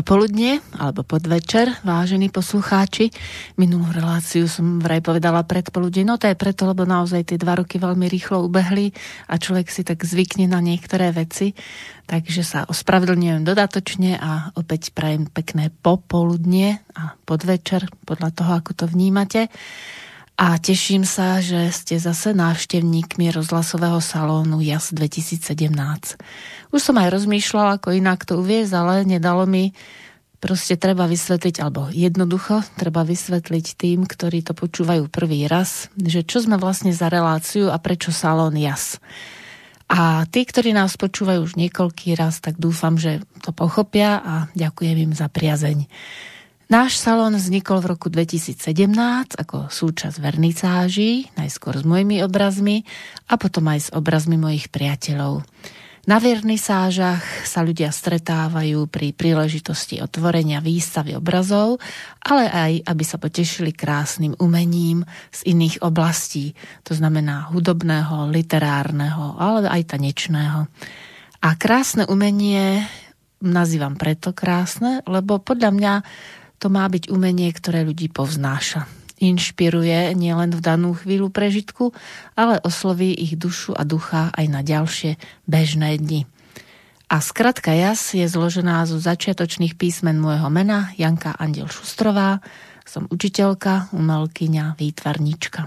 popoludne alebo podvečer, vážení poslucháči. Minulú reláciu som vraj povedala predpoludne, no to je preto, lebo naozaj tie dva roky veľmi rýchlo ubehli a človek si tak zvykne na niektoré veci. Takže sa ospravedlňujem dodatočne a opäť prajem pekné popoludne a podvečer, podľa toho, ako to vnímate a teším sa, že ste zase návštevníkmi rozhlasového salónu JAS 2017. Už som aj rozmýšľala, ako inak to uviezť, ale nedalo mi proste treba vysvetliť, alebo jednoducho treba vysvetliť tým, ktorí to počúvajú prvý raz, že čo sme vlastne za reláciu a prečo salón JAS. A tí, ktorí nás počúvajú už niekoľký raz, tak dúfam, že to pochopia a ďakujem im za priazeň. Náš salón vznikol v roku 2017 ako súčasť vernicáží, najskôr s mojimi obrazmi a potom aj s obrazmi mojich priateľov. Na vernisážach sa ľudia stretávajú pri príležitosti otvorenia výstavy obrazov, ale aj, aby sa potešili krásnym umením z iných oblastí, to znamená hudobného, literárneho, ale aj tanečného. A krásne umenie nazývam preto krásne, lebo podľa mňa to má byť umenie, ktoré ľudí povznáša. Inšpiruje nielen v danú chvíľu prežitku, ale osloví ich dušu a ducha aj na ďalšie bežné dni. A skratka JAS je zložená zo začiatočných písmen môjho mena Janka Andel Šustrová. Som učiteľka, umelkyňa, výtvarnička.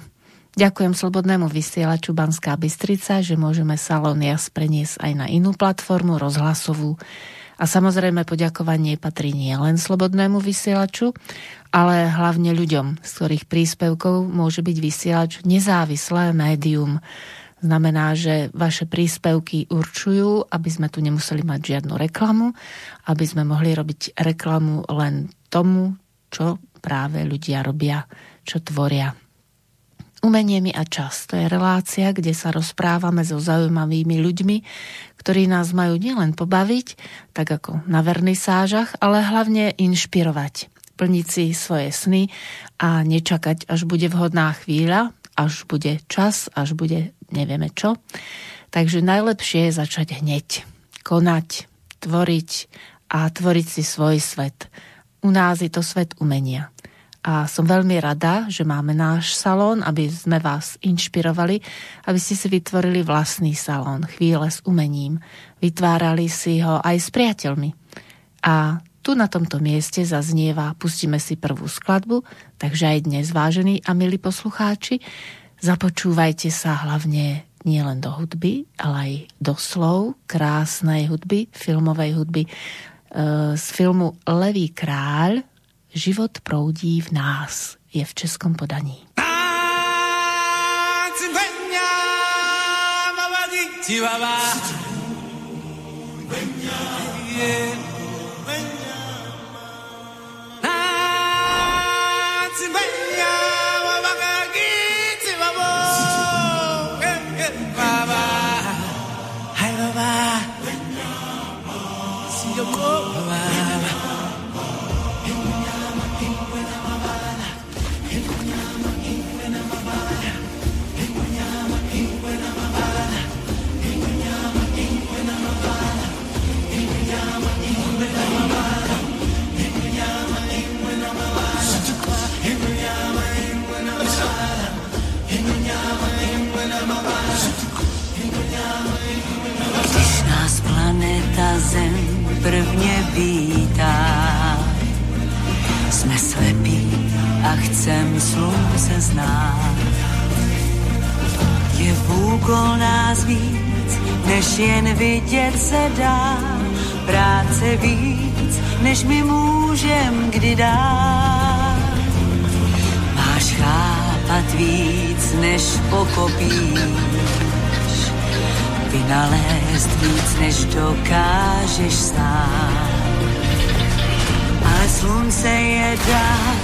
Ďakujem Slobodnému vysielaču Banská Bystrica, že môžeme Salón JAS preniesť aj na inú platformu rozhlasovú. A samozrejme poďakovanie patrí nie len slobodnému vysielaču, ale hlavne ľuďom, z ktorých príspevkov môže byť vysielač nezávislé médium. Znamená, že vaše príspevky určujú, aby sme tu nemuseli mať žiadnu reklamu, aby sme mohli robiť reklamu len tomu, čo práve ľudia robia, čo tvoria. Umenie mi a čas. To je relácia, kde sa rozprávame so zaujímavými ľuďmi, ktorí nás majú nielen pobaviť, tak ako na vernisážach, ale hlavne inšpirovať, plniť si svoje sny a nečakať, až bude vhodná chvíľa, až bude čas, až bude nevieme čo. Takže najlepšie je začať hneď. Konať, tvoriť a tvoriť si svoj svet. U nás je to svet umenia a som veľmi rada, že máme náš salón, aby sme vás inšpirovali, aby ste si vytvorili vlastný salón, chvíle s umením. Vytvárali si ho aj s priateľmi. A tu na tomto mieste zaznieva, pustíme si prvú skladbu, takže aj dnes, vážení a milí poslucháči, započúvajte sa hlavne nielen do hudby, ale aj do slov krásnej hudby, filmovej hudby e, z filmu Levý kráľ Život proudí v nás je v českom podaní. Yeah. Planeta Zem prvně vítá. Jsme slepí a chcem slunce znát. Je úkol nás víc, než jen vidět se dá. Práce víc, než my můžem kdy dát. Máš chápat víc, než pochopíš vynalézt víc, než dokážeš sám. Ale slunce je dar,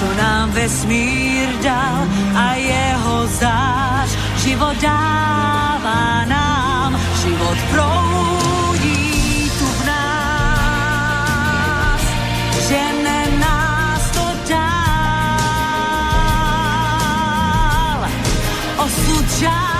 to nám vesmír dal a jeho zář život dává nám, život proudí tu v nás, žene nás to dál. Osud žár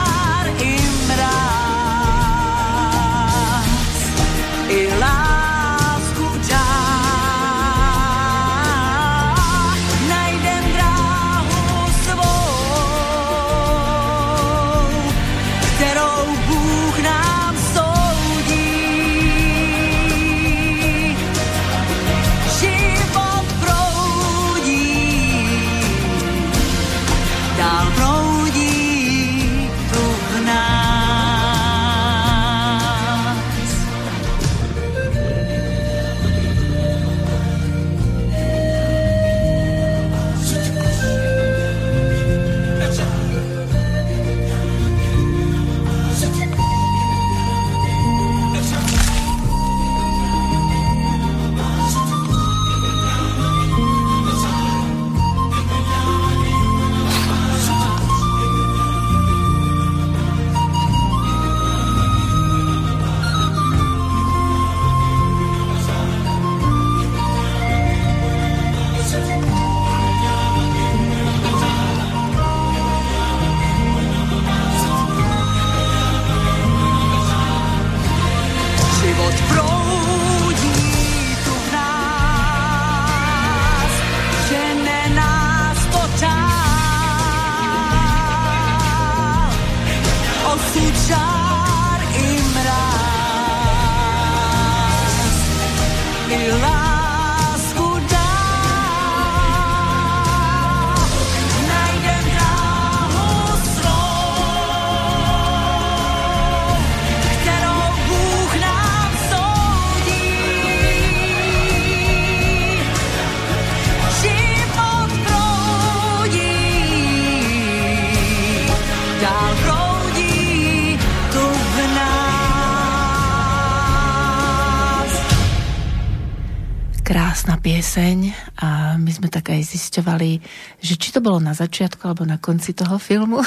Krásna pieseň a my sme tak aj zisťovali, že či to bolo na začiatku alebo na konci toho filmu.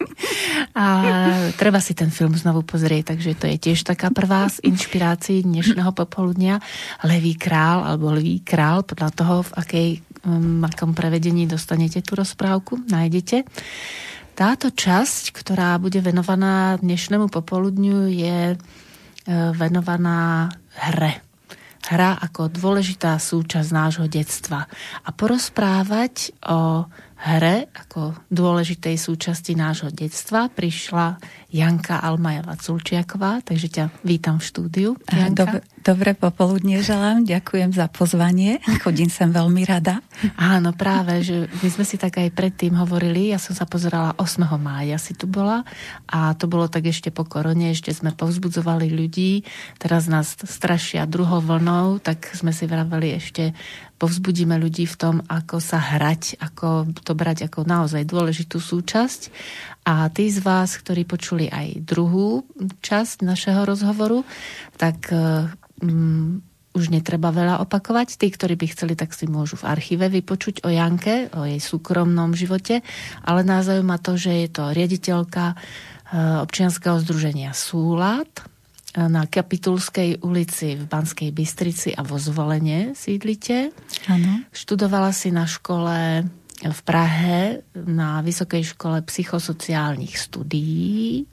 A treba si ten film znovu pozrieť, takže to je tiež taká prvá z inšpirácií dnešného popoludnia. Levý král alebo Levý král, podľa toho, v akej, um, akom prevedení dostanete tú rozprávku, nájdete. Táto časť, ktorá bude venovaná dnešnému popoludňu, je e, venovaná hre. Hra ako dôležitá súčasť nášho detstva. A porozprávať o hre ako dôležitej súčasti nášho detstva prišla Janka Almajeva Culčiaková, takže ťa vítam v štúdiu. Janka. Dobre, dobre popoludne želám, ďakujem za pozvanie, chodím sem veľmi rada. Áno, práve, že my sme si tak aj predtým hovorili, ja som sa pozerala 8. mája si tu bola a to bolo tak ešte po korone, ešte sme povzbudzovali ľudí, teraz nás strašia druhou vlnou, tak sme si vraveli ešte povzbudíme ľudí v tom, ako sa hrať, ako to brať ako naozaj dôležitú súčasť. A tí z vás, ktorí počuli aj druhú časť našeho rozhovoru, tak um, už netreba veľa opakovať. Tí, ktorí by chceli, tak si môžu v archíve vypočuť o Janke, o jej súkromnom živote, ale nás zaujíma to, že je to riaditeľka e, občianského združenia Súlad, na Kapitulskej ulici v Banskej Bystrici a vo Zvolenie sídlite. Ano. Študovala si na škole v Prahe na Vysokej škole psychosociálnych studií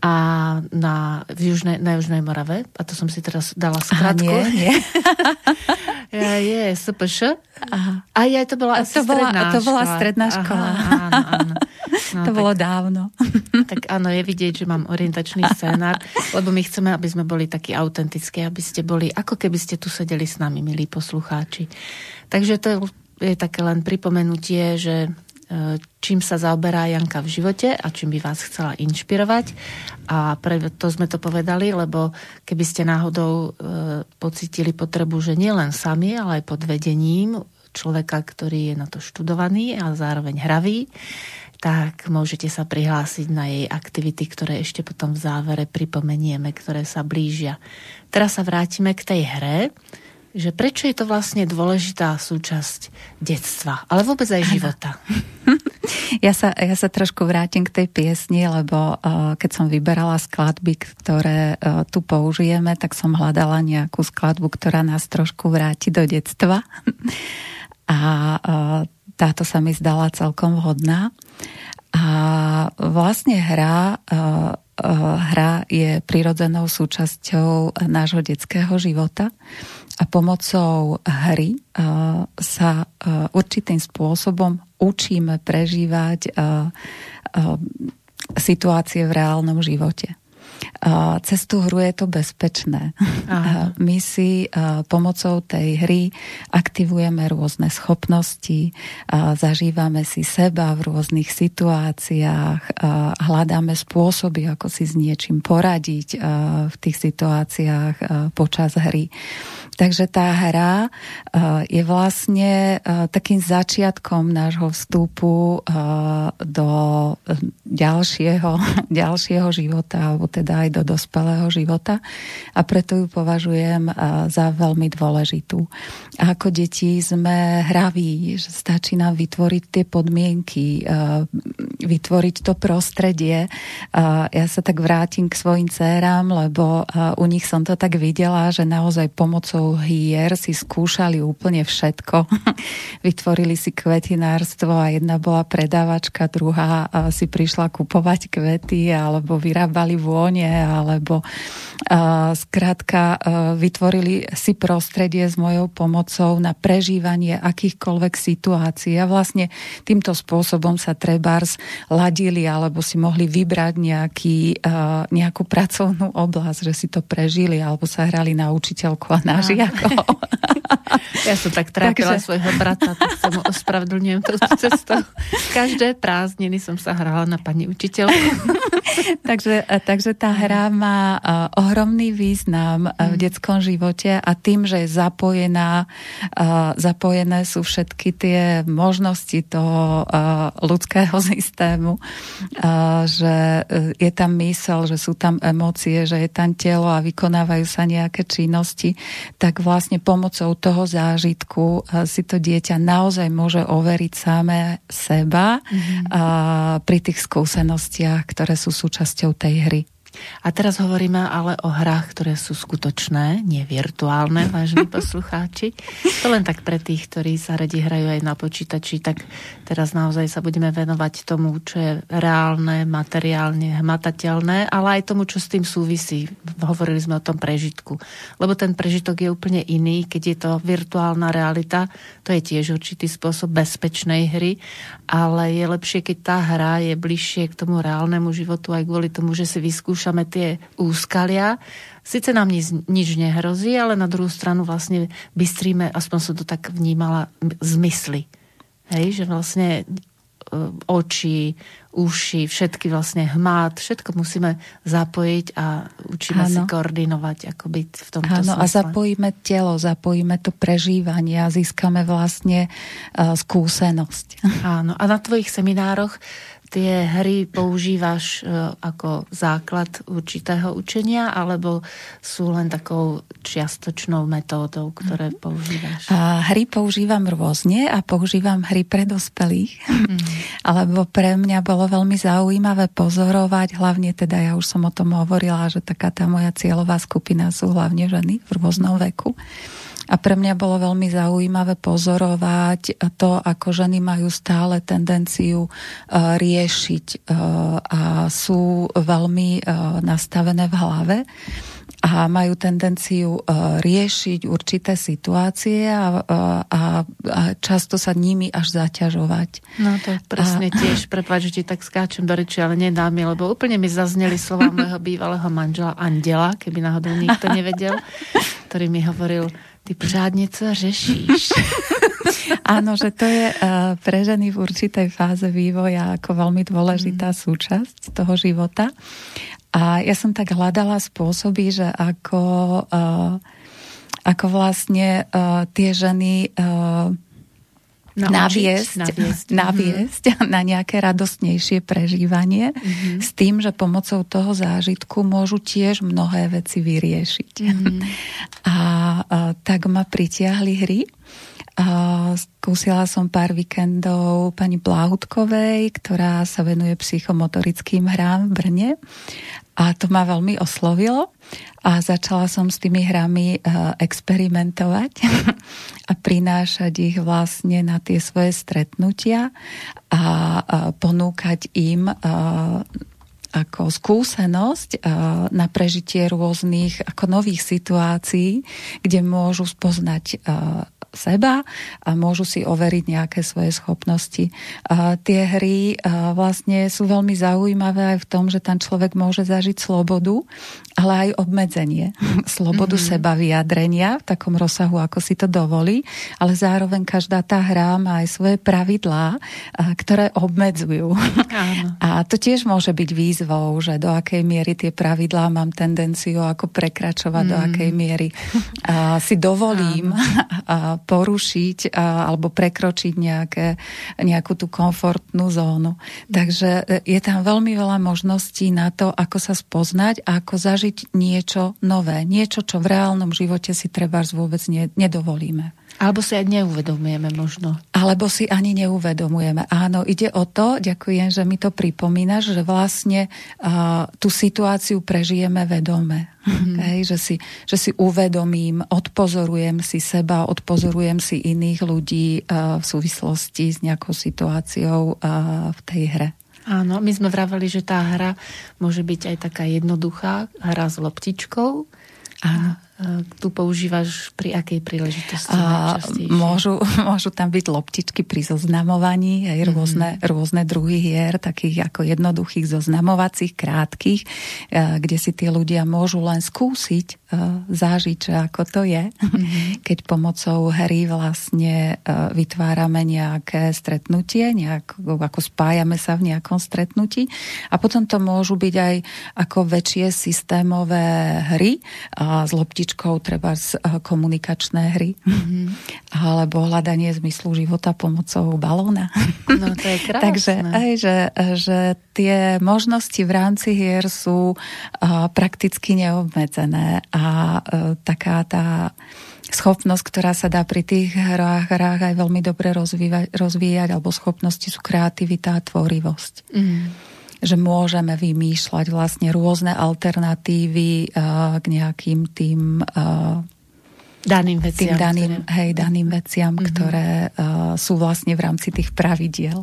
a na, v Južnej, na Južnej Morave. A to som si teraz dala skratku. Aha, nie, nie. je, SPŠ. Aha. A aj to bola a to bola, stredná to bola stredná škola. Aha, áno, áno. No, to tak, bolo dávno. Tak áno, je vidieť, že mám orientačný scénar, lebo my chceme, aby sme boli takí autentickí, aby ste boli, ako keby ste tu sedeli s nami, milí poslucháči. Takže to je, také len pripomenutie, že e, čím sa zaoberá Janka v živote a čím by vás chcela inšpirovať. A preto sme to povedali, lebo keby ste náhodou e, pocitili potrebu, že nielen sami, ale aj pod vedením človeka, ktorý je na to študovaný a zároveň hravý, tak môžete sa prihlásiť na jej aktivity, ktoré ešte potom v závere pripomenieme, ktoré sa blížia. Teraz sa vrátime k tej hre, že prečo je to vlastne dôležitá súčasť detstva, ale vôbec aj života. Ja sa, ja sa trošku vrátim k tej piesni, lebo uh, keď som vyberala skladby, ktoré uh, tu použijeme, tak som hľadala nejakú skladbu, ktorá nás trošku vráti do detstva. A uh, táto sa mi zdala celkom vhodná. A vlastne hra, e, e, hra je prirodzenou súčasťou nášho detského života a pomocou hry e, sa určitým spôsobom učíme prežívať situácie v reálnom živote. Cez tú hru je to bezpečné. Aha. My si pomocou tej hry aktivujeme rôzne schopnosti, zažívame si seba v rôznych situáciách, hľadáme spôsoby, ako si s niečím poradiť v tých situáciách počas hry. Takže tá hra je vlastne takým začiatkom nášho vstupu do ďalšieho, ďalšieho života, alebo teda aj do dospelého života a preto ju považujem za veľmi dôležitú. A ako deti sme hraví, že stačí nám vytvoriť tie podmienky, vytvoriť to prostredie. Ja sa tak vrátim k svojim dcerám, lebo u nich som to tak videla, že naozaj pomocou hier si skúšali úplne všetko. Vytvorili si kvetinárstvo a jedna bola predávačka, druhá si prišla kupovať kvety alebo vyrábali telefóne alebo skrátka uh, vytvorili si prostredie s mojou pomocou na prežívanie akýchkoľvek situácií a vlastne týmto spôsobom sa trebárs ladili alebo si mohli vybrať nejaký, nejakú pracovnú oblasť, že si to prežili alebo sa hrali na učiteľku a na žiakov. Ja som tak trápila Takže... svojho brata, tak sa mu ospravedlňujem touto cestou. Každé prázdniny som sa hrala na pani učiteľku. takže, takže tá hra má ohromný význam v mm. detskom živote a tým, že je zapojená, zapojené sú všetky tie možnosti toho ľudského systému, že e, je tam mysel, že sú tam emócie, že je tam telo a vykonávajú sa nejaké činnosti, tak vlastne pomocou toho zážitku si to dieťa naozaj môže overiť samé seba mm-hmm. pri tých skúsenostiach, ktoré sú súčasťou tej hry. A teraz hovoríme ale o hrách, ktoré sú skutočné, nie virtuálne, vážení poslucháči. To len tak pre tých, ktorí sa radi hrajú aj na počítači, tak teraz naozaj sa budeme venovať tomu, čo je reálne, materiálne, hmatateľné, ale aj tomu, čo s tým súvisí. Hovorili sme o tom prežitku. Lebo ten prežitok je úplne iný, keď je to virtuálna realita, to je tiež určitý spôsob bezpečnej hry, ale je lepšie, keď tá hra je bližšie k tomu reálnemu životu aj kvôli tomu, že si vyskúša skúšame tie úskalia. Sice nám nič, nič nehrozí, ale na druhú stranu vlastne bystríme, aspoň som to tak vnímala, zmysly. Hej, že vlastne e, oči, uši, všetky vlastne hmát, všetko musíme zapojiť a učíme ano. si koordinovať, ako byť v tomto Áno, a zapojíme telo, zapojíme to prežívanie a získame vlastne uh, skúsenosť. Áno, a na tvojich seminároch tie hry používaš e, ako základ určitého učenia, alebo sú len takou čiastočnou metódou, ktoré mm. používaš? A hry používam rôzne a používam hry pre dospelých, mm. alebo pre mňa bolo veľmi zaujímavé pozorovať, hlavne teda ja už som o tom hovorila, že taká tá moja cieľová skupina sú hlavne ženy v rôznom veku. A pre mňa bolo veľmi zaujímavé pozorovať to, ako ženy majú stále tendenciu e, riešiť e, a sú veľmi e, nastavené v hlave a majú tendenciu riešiť určité situácie a, a, a často sa nimi až zaťažovať. No to presne a... tiež, prepáč, že ti tak skáčem do reči, ale nedá mi, lebo úplne mi zazneli slova môjho bývalého manžela Andela, keby náhodou nikto nevedel, ktorý mi hovoril, ty pořád něco řešíš. Áno, že to je uh, pre ženy v určitej fáze vývoja ako veľmi dôležitá mm. súčasť toho života. A ja som tak hľadala spôsoby, že ako, uh, ako vlastne uh, tie ženy Naučiť, naviesť, naviesť. naviesť mm-hmm. na nejaké radostnejšie prežívanie mm-hmm. s tým, že pomocou toho zážitku môžu tiež mnohé veci vyriešiť. Mm-hmm. A, a tak ma pritiahli hry. A skúsila som pár víkendov pani Blahutkovej, ktorá sa venuje psychomotorickým hrám v Brne. A to ma veľmi oslovilo. A začala som s tými hrami uh, experimentovať a prinášať ich vlastne na tie svoje stretnutia a ponúkať im uh, ako skúsenosť na prežitie rôznych ako nových situácií, kde môžu spoznať seba a môžu si overiť nejaké svoje schopnosti. A tie hry vlastne sú veľmi zaujímavé aj v tom, že tam človek môže zažiť slobodu, ale aj obmedzenie. Slobodu mm-hmm. seba vyjadrenia v takom rozsahu, ako si to dovolí, ale zároveň každá tá hra má aj svoje pravidlá, ktoré obmedzujú. Áno. A to tiež môže byť výzvou, že do akej miery tie pravidlá mám tendenciu ako prekračovať, mm. do akej miery a si dovolím a porušiť a, alebo prekročiť nejaké, nejakú tú komfortnú zónu. Takže e, je tam veľmi veľa možností na to, ako sa spoznať a ako zažiť niečo nové. Niečo, čo v reálnom živote si treba vôbec ne, nedovolíme. Alebo si aj neuvedomujeme možno. Alebo si ani neuvedomujeme. Áno, ide o to, ďakujem, že mi to pripomínaš, že vlastne uh, tú situáciu prežijeme vedome. Mm-hmm. Hej, že, si, že si uvedomím, odpozorujem si seba, odpozorujem si iných ľudí uh, v súvislosti s nejakou situáciou uh, v tej hre. Áno, my sme vraveli, že tá hra môže byť aj taká jednoduchá, hra s loptičkou, Áno. Tu používaš pri akej príležitosti a, môžu, môžu tam byť loptičky pri zoznamovaní, aj rôzne, mm-hmm. rôzne druhy hier, takých ako jednoduchých zoznamovacích, krátkých, e, kde si tí ľudia môžu len skúsiť zážiť, že ako to je, mm-hmm. keď pomocou hry vlastne e, vytvárame nejaké stretnutie, nejak, ako spájame sa v nejakom stretnutí a potom to môžu byť aj ako väčšie systémové hry a s kartičkou, treba z eh, komunikačné hry, mm-hmm. alebo hľadanie zmyslu života pomocou balóna. No to je krásne. Takže aj, že, že tie možnosti v rámci hier sú prakticky neobmedzené a uh, taká tá schopnosť, ktorá sa dá pri tých hrách, hrách aj veľmi dobre rozvíjať, rozvíjať alebo schopnosti sú kreativita a tvorivosť. Mm že môžeme vymýšľať vlastne rôzne alternatívy uh, k nejakým tým uh, daným veciam. Tým daným, ktoré... hej, daným veciam, mm-hmm. ktoré uh, sú vlastne v rámci tých pravidiel.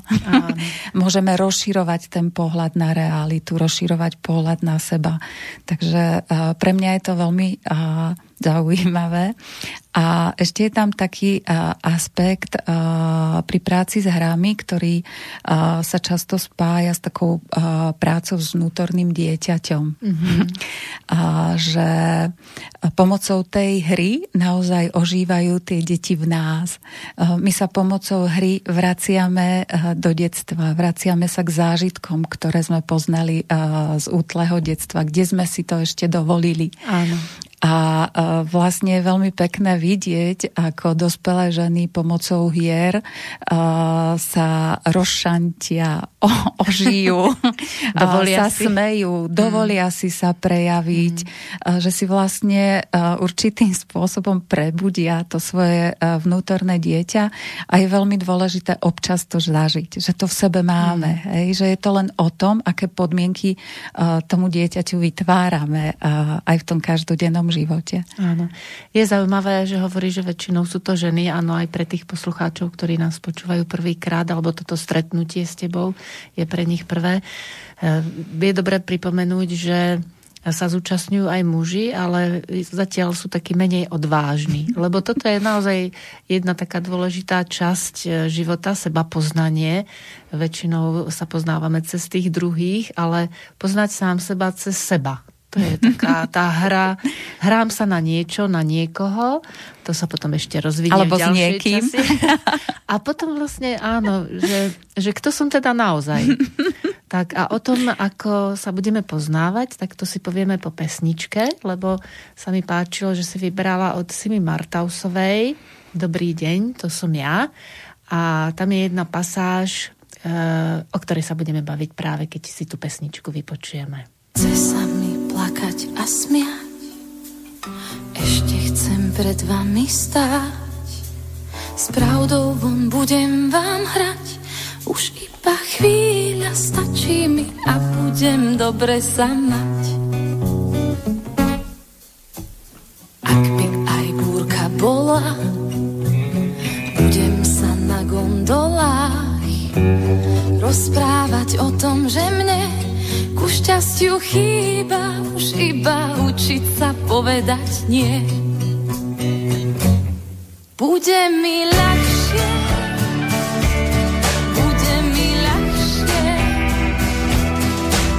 Môžeme rozširovať ten pohľad na realitu, rozširovať pohľad na seba. Takže uh, pre mňa je to veľmi uh, zaujímavé. A ešte je tam taký uh, aspekt uh, pri práci s hrami, ktorý uh, sa často spája s takou prácou s vnútorným dieťaťom. Mm-hmm. Uh, že pomocou tej hry naozaj ožívajú tie deti v nás. My sa pomocou hry vraciame do detstva, vraciame sa k zážitkom, ktoré sme poznali z útleho detstva, kde sme si to ešte dovolili. Áno. A vlastne je veľmi pekné vidieť, ako dospelé ženy pomocou hier sa rozšantia, ožijú, dovolia sa si. smejú, dovolia mm. si sa prejaviť, mm. že si vlastne určitým spôsobom prebudia to svoje vnútorné dieťa a je veľmi dôležité občas to zažiť, že to v sebe máme, mm. hej, že je to len o tom, aké podmienky tomu dieťaťu vytvárame aj v tom každodennom živote. Áno. Je zaujímavé, že hovorí, že väčšinou sú to ženy, áno, aj pre tých poslucháčov, ktorí nás počúvajú prvýkrát, alebo toto stretnutie s tebou je pre nich prvé. E, je dobré pripomenúť, že sa zúčastňujú aj muži, ale zatiaľ sú takí menej odvážni. Lebo toto je naozaj jedna taká dôležitá časť e, života, seba poznanie. Väčšinou sa poznávame cez tých druhých, ale poznať sám seba cez seba. To je taká tá hra. Hrám sa na niečo, na niekoho, to sa potom ešte rozvinie Alebo v s niekým. Časy. A potom vlastne áno, že, že kto som teda naozaj. Tak a o tom, ako sa budeme poznávať, tak to si povieme po pesničke, lebo sa mi páčilo, že si vybrala od Simi Martausovej Dobrý deň, to som ja. A tam je jedna pasáž, eh, o ktorej sa budeme baviť práve, keď si tú pesničku vypočujeme. Chce sa mi plakať a smiať. Ešte chcem pred vami stáť. S pravdou von budem vám hrať. Už iba chvíľa stačí mi a budem dobre sa mať. Ak by aj búrka bola, budem sa na gondolách rozprávať o tom, že mne ku šťastiu chýba už iba učiť sa povedať nie. Bude mi ľahšie, bude mi ľahšie,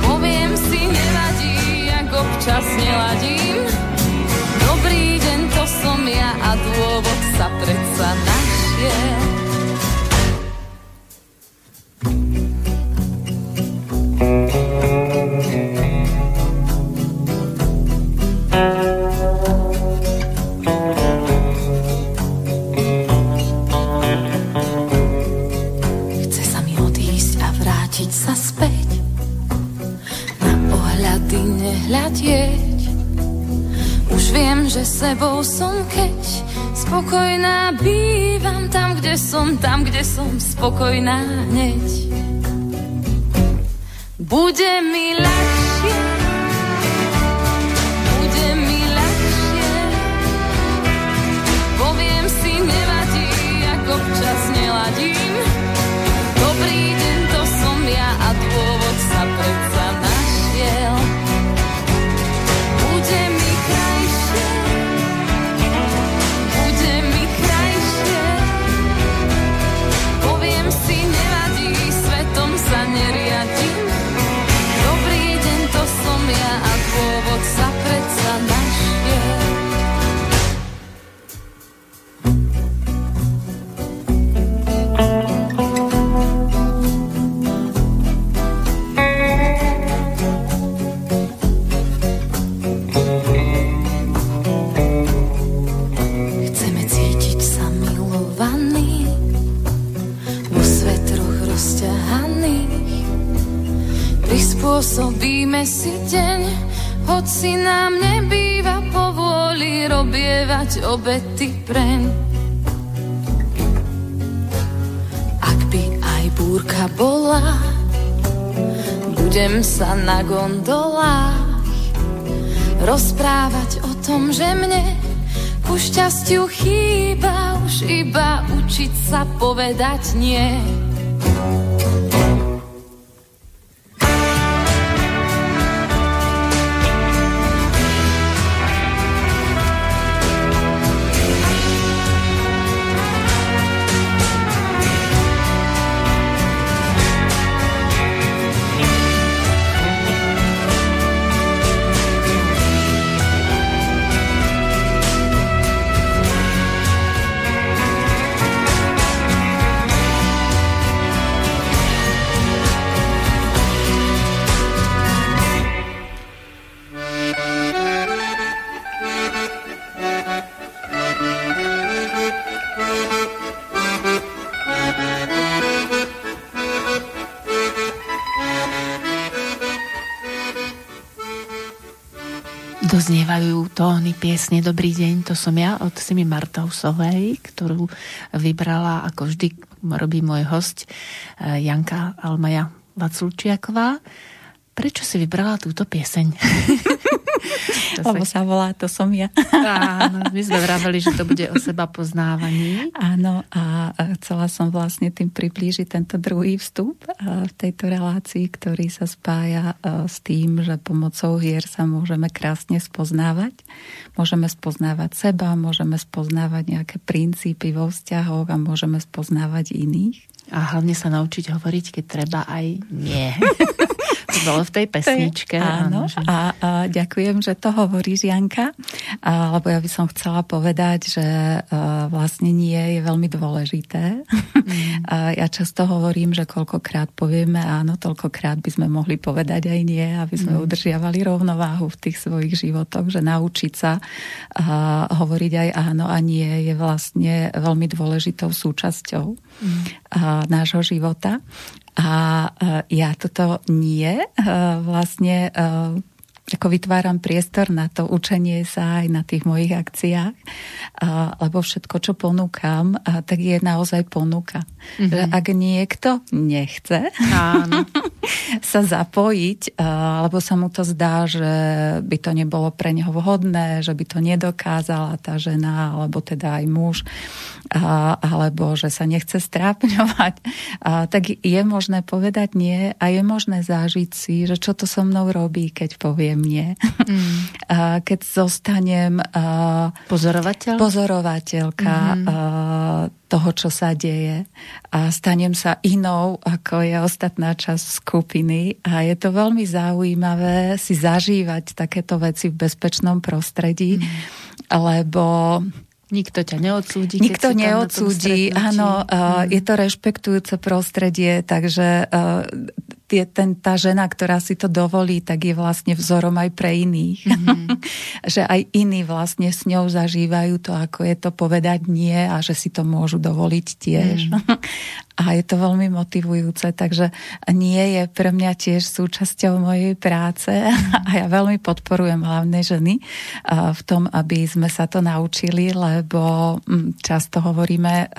poviem si nevadí, ak občas neladím. Dobrý deň, to som ja a dôvod sa predsa našiel. Kde som spokojná hneď. Bude mi robievať obety preň. Ak by aj búrka bola, budem sa na gondolách rozprávať o tom, že mne ku šťastiu chýba už iba učiť sa povedať nie. Doznievajú tóny piesne Dobrý deň, to som ja od Simi Martausovej, ktorú vybrala, ako vždy robí môj host eh, Janka Almaja Vaculčiaková. Prečo si vybrala túto pieseň? Lebo sa volá To som ja. Áno, my sme vraveli, že to bude o seba poznávaní. Áno, a chcela som vlastne tým priblížiť tento druhý vstup v tejto relácii, ktorý sa spája s tým, že pomocou hier sa môžeme krásne spoznávať. Môžeme spoznávať seba, môžeme spoznávať nejaké princípy vo vzťahoch a môžeme spoznávať iných. A hlavne sa naučiť hovoriť, keď treba aj nie. to bolo v tej pesničke. áno, áno že... a, a ďakujem, že to hovoríš, Janka, a, lebo ja by som chcela povedať, že a, vlastne nie je veľmi dôležité. Mm. A, ja často hovorím, že koľkokrát povieme áno, toľkokrát by sme mohli povedať aj nie, aby sme mm. udržiavali rovnováhu v tých svojich životoch, že naučiť sa a, hovoriť aj áno a nie je vlastne veľmi dôležitou súčasťou mm. a, nášho života. A e, ja toto nie e, vlastne e, ako vytváram priestor na to učenie sa aj na tých mojich akciách, lebo všetko, čo ponúkam, tak je naozaj ponuka. Mm-hmm. Že ak niekto nechce Áno. sa zapojiť, lebo sa mu to zdá, že by to nebolo pre neho vhodné, že by to nedokázala tá žena, alebo teda aj muž, alebo že sa nechce strápňovať, tak je možné povedať nie a je možné zážiť si, že čo to so mnou robí, keď poviem nie. Mm. Keď zostanem Pozorovateľ? pozorovateľka mm-hmm. toho, čo sa deje a stanem sa inou, ako je ostatná časť skupiny a je to veľmi zaujímavé si zažívať takéto veci v bezpečnom prostredí, mm. lebo Nikto ťa neodsúdi. Nikto neodsúdi, áno, mm. je to rešpektujúce prostredie, takže tie, ten, tá žena, ktorá si to dovolí, tak je vlastne vzorom aj pre iných. Mm. že aj iní vlastne s ňou zažívajú to, ako je to povedať nie a že si to môžu dovoliť tiež. Mm. a je to veľmi motivujúce, takže nie je pre mňa tiež súčasťou mojej práce a ja veľmi podporujem hlavné ženy v tom, aby sme sa to naučili, lebo mm, často hovoríme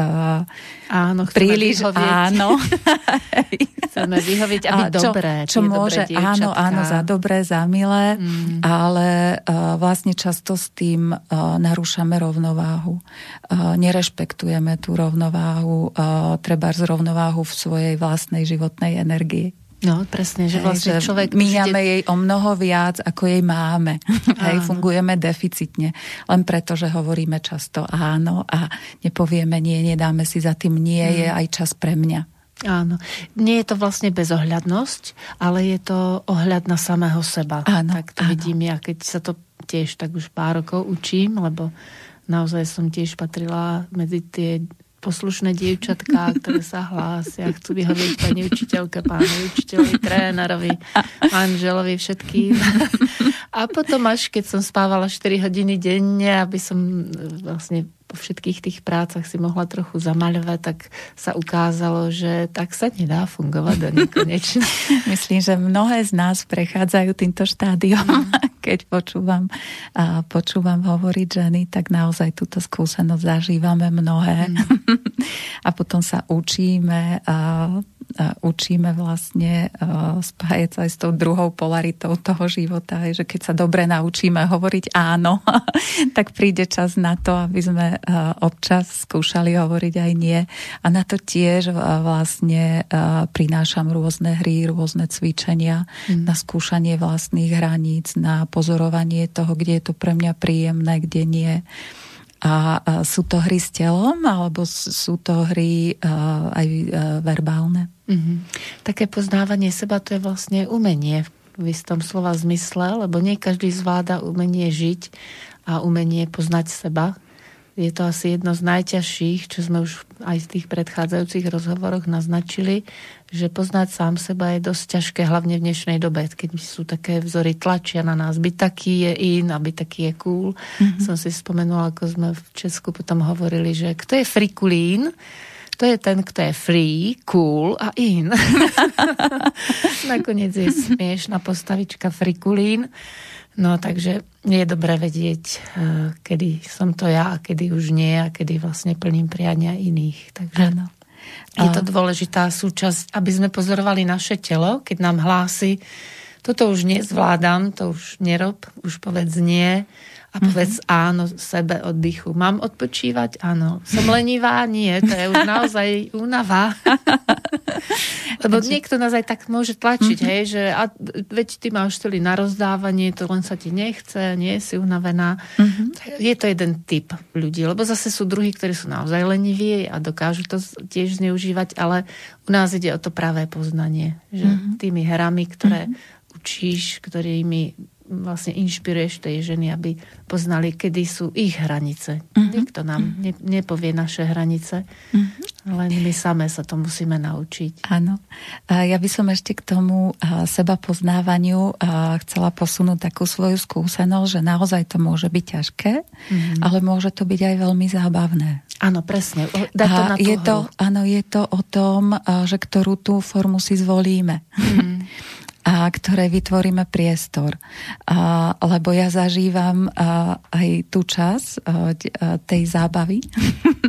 áno, príliš vyhovieť. áno. chceme vyhovieť, aby a čo, dobré. Čo môže, áno, áno, za dobré, za milé, mm. ale vlastne často s tým narúšame rovnováhu. Nerešpektujeme tú rovnováhu, treba rovnováhu v svojej vlastnej životnej energii. No, presne, že vlastne že človek... Míňame jej o mnoho viac, ako jej máme. Hej, fungujeme deficitne. Len preto, že hovoríme často áno a nepovieme nie, nedáme si za tým nie, mm. je aj čas pre mňa. Áno. Nie je to vlastne bezohľadnosť, ale je to ohľad na samého seba. Áno, tak to áno. vidím ja, keď sa to tiež tak už pár rokov učím, lebo naozaj som tiež patrila medzi tie poslušné dievčatká, ktoré sa hlásia, chcú vyhovieť pani učiteľke, pánovi učiteľovi, trénerovi, manželovi, všetkým. A potom až keď som spávala 4 hodiny denne, aby som vlastne po všetkých tých prácach si mohla trochu zamaľovať, tak sa ukázalo, že tak sa nedá fungovať do nekonečna. Myslím, že mnohé z nás prechádzajú týmto štádiom. Mm. Keď počúvam, a počúvam hovoriť ženy, tak naozaj túto skúsenosť zažívame mnohé. Mm. a potom sa učíme a učíme vlastne spájať sa aj s tou druhou polaritou toho života, že keď sa dobre naučíme hovoriť áno, tak príde čas na to, aby sme občas skúšali hovoriť aj nie. A na to tiež vlastne prinášam rôzne hry, rôzne cvičenia mm. na skúšanie vlastných hraníc, na pozorovanie toho, kde je to pre mňa príjemné, kde nie. A sú to hry s telom, alebo sú to hry aj verbálne? Mm-hmm. Také poznávanie seba to je vlastne umenie v istom slova zmysle, lebo nie každý zvláda umenie žiť a umenie poznať seba. Je to asi jedno z najťažších, čo sme už aj v tých predchádzajúcich rozhovoroch naznačili, že poznať sám seba je dosť ťažké, hlavne v dnešnej dobe, keď sú také vzory tlačia na nás. Byť taký je in a byť taký je cool. Mm-hmm. Som si spomenula, ako sme v Česku potom hovorili, že kto je frikulín, to je ten, kto je free, cool a in. Nakoniec je smiešná postavička frikulín. No takže je dobré vedieť, eh, kedy som to ja a kedy už nie a kedy vlastne plním priania iných. Takže ano. je to dôležitá súčasť, aby sme pozorovali naše telo, keď nám hlási, toto už nezvládam, to už nerob, už povedz nie a povedz mm-hmm. áno sebe oddychu. Mám odpočívať? Áno. Som lenivá? Nie. To je už naozaj únava. Lebo Takže... niekto nás aj tak môže tlačiť, mm-hmm. hej, že a, veď ty máš celý na rozdávanie, to len sa ti nechce, nie si unavená. Mm-hmm. Je to jeden typ ľudí, lebo zase sú druhí, ktorí sú naozaj leniví a dokážu to tiež zneužívať, ale u nás ide o to práve poznanie, že mm-hmm. tými hrami, ktoré mm-hmm. Učíš, ktorými vlastne inšpiruješ tej ženy, aby poznali, kedy sú ich hranice. Uh-huh. Nikto nám uh-huh. ne, nepovie naše hranice, uh-huh. len my same sa to musíme naučiť. Áno. Ja by som ešte k tomu seba poznávaniu chcela posunúť takú svoju skúsenosť, že naozaj to môže byť ťažké, uh-huh. ale môže to byť aj veľmi zábavné. Áno, presne. Dá to na je to, áno, je to o tom, že ktorú tú formu si zvolíme. Uh-huh a ktoré vytvoríme priestor. A, lebo ja zažívam a, aj tú čas a, tej zábavy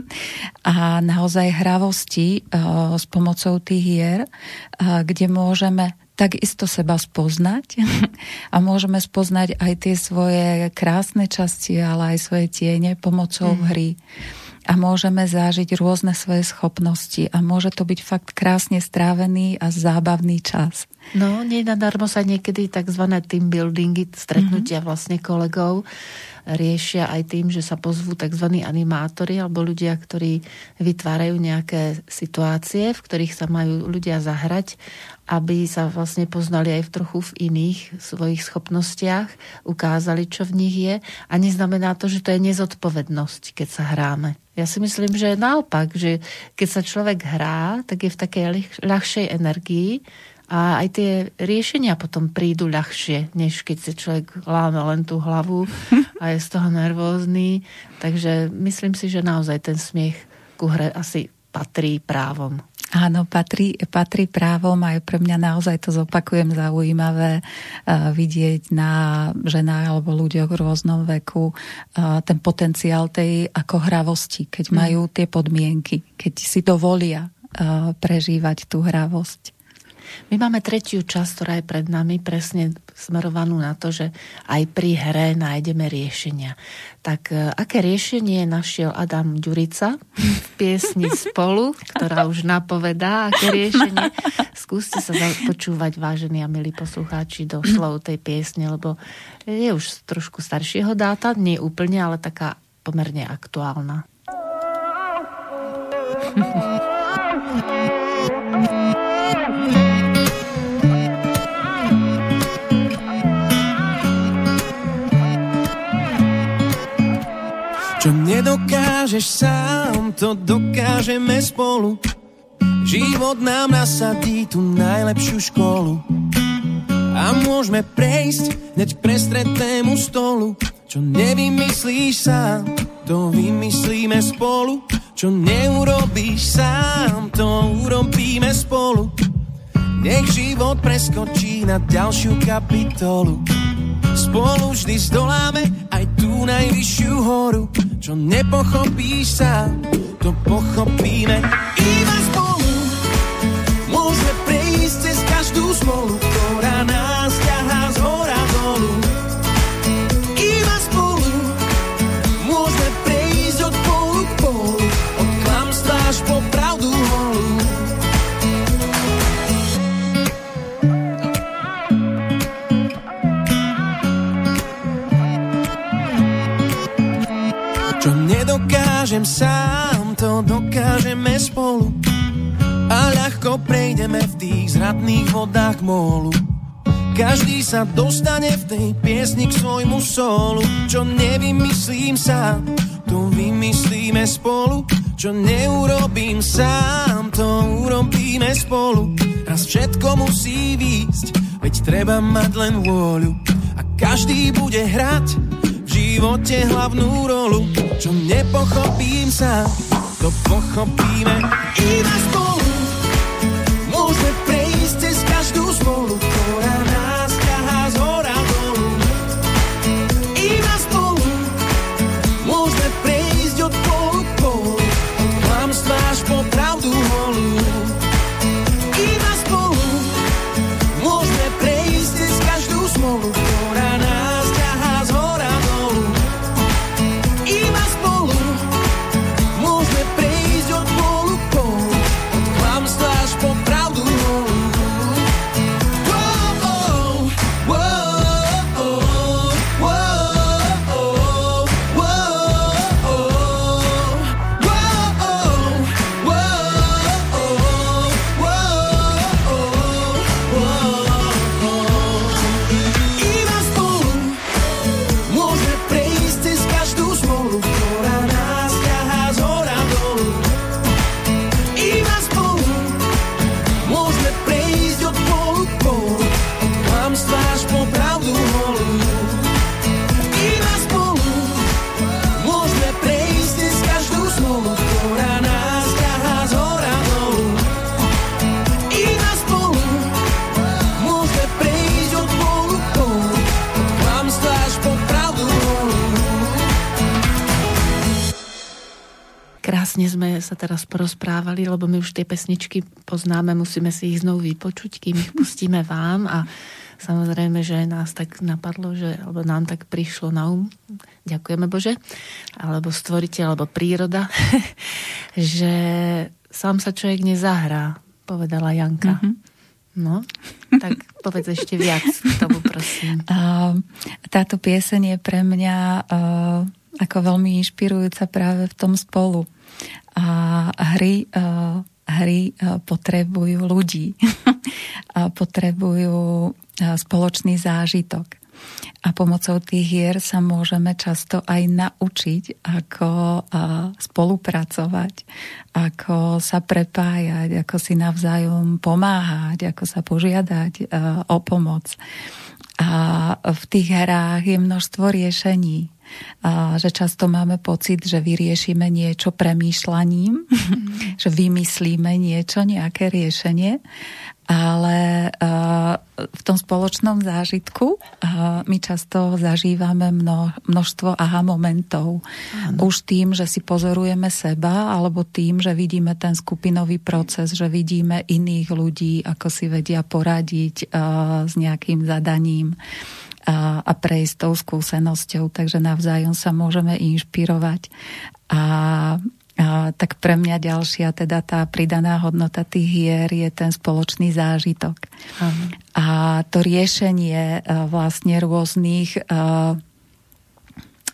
a naozaj hravosti a, s pomocou tých hier, a, kde môžeme takisto seba spoznať a môžeme spoznať aj tie svoje krásne časti, ale aj svoje tiene pomocou mm. hry a môžeme zážiť rôzne svoje schopnosti a môže to byť fakt krásne strávený a zábavný čas. No, nenadarmo sa niekedy tzv. team buildingy, stretnutia mm-hmm. vlastne kolegov riešia aj tým, že sa pozvú tzv. animátori alebo ľudia, ktorí vytvárajú nejaké situácie, v ktorých sa majú ľudia zahrať aby sa vlastne poznali aj v trochu v iných svojich schopnostiach, ukázali, čo v nich je. A neznamená to, že to je nezodpovednosť, keď sa hráme. Ja si myslím, že naopak, že keď sa človek hrá, tak je v takej ľahšej energii a aj tie riešenia potom prídu ľahšie, než keď sa človek láme len tú hlavu a je z toho nervózny. Takže myslím si, že naozaj ten smiech ku hre asi patrí právom. Áno, patrí, patrí právom a je pre mňa naozaj to zopakujem zaujímavé uh, vidieť na ženách alebo ľuďoch v rôznom veku uh, ten potenciál tej ako hravosti, keď mm. majú tie podmienky, keď si dovolia uh, prežívať tú hravosť. My máme tretiu časť, ktorá je pred nami, presne smerovanú na to, že aj pri hre nájdeme riešenia. Tak e, aké riešenie našiel Adam Ďurica v piesni Spolu, ktorá už napovedá, aké riešenie. Skúste sa počúvať, vážení a milí poslucháči, do slov tej piesne, lebo je už trošku staršieho dáta, nie úplne, ale taká pomerne aktuálna. čo nedokáže nedokážeš sám, to dokážeme spolu. Život nám nasadí tú najlepšiu školu. A môžeme prejsť hneď k prestretému stolu. Čo nevymyslíš sám, to vymyslíme spolu. Čo neurobíš sám, to urobíme spolu. Nech život preskočí na ďalšiu kapitolu. Spolu vždy zdoláme tú najvyššiu horu. Čo nepochopíš sám, to pochopíme iba sám, to dokážeme spolu a ľahko prejdeme v tých zradných vodách mólu. Každý sa dostane v tej piesni k svojmu solu, čo nevymyslím sa, to vymyslíme spolu, čo neurobím sám, to urobíme spolu. Raz všetko musí výjsť, veď treba mať len vôľu a každý bude hrať živote hlavnú rolu, čo nepochopím sa, to pochopíme iba spolu. Lebo my už tie pesničky poznáme, musíme si ich znovu vypočuť, kým ich pustíme vám a samozrejme, že nás tak napadlo, že, alebo nám tak prišlo na um, ďakujeme Bože, alebo stvoriteľ, alebo príroda, že sám sa človek nezahrá, povedala Janka. Mm-hmm. No, tak povedz ešte viac k tomu, prosím. Uh, táto pieseň je pre mňa uh, ako veľmi inšpirujúca práve v tom spolu. A hry, uh, hry uh, potrebujú ľudí. a potrebujú uh, spoločný zážitok. A pomocou tých hier sa môžeme často aj naučiť, ako spolupracovať, ako sa prepájať, ako si navzájom pomáhať, ako sa požiadať o pomoc. A v tých hrách je množstvo riešení. A že často máme pocit, že vyriešime niečo premýšľaním, mm. že vymyslíme niečo, nejaké riešenie, ale v tom spoločnom zážitku my často zažívame mno, množstvo aha momentov. Ano. Už tým, že si pozorujeme seba, alebo tým, že vidíme ten skupinový proces, že vidíme iných ľudí, ako si vedia poradiť s nejakým zadaním a, a prejsť tou skúsenosťou, takže navzájom sa môžeme inšpirovať. A a, tak pre mňa ďalšia, teda tá pridaná hodnota tých hier je ten spoločný zážitok. Aha. A to riešenie a, vlastne rôznych a,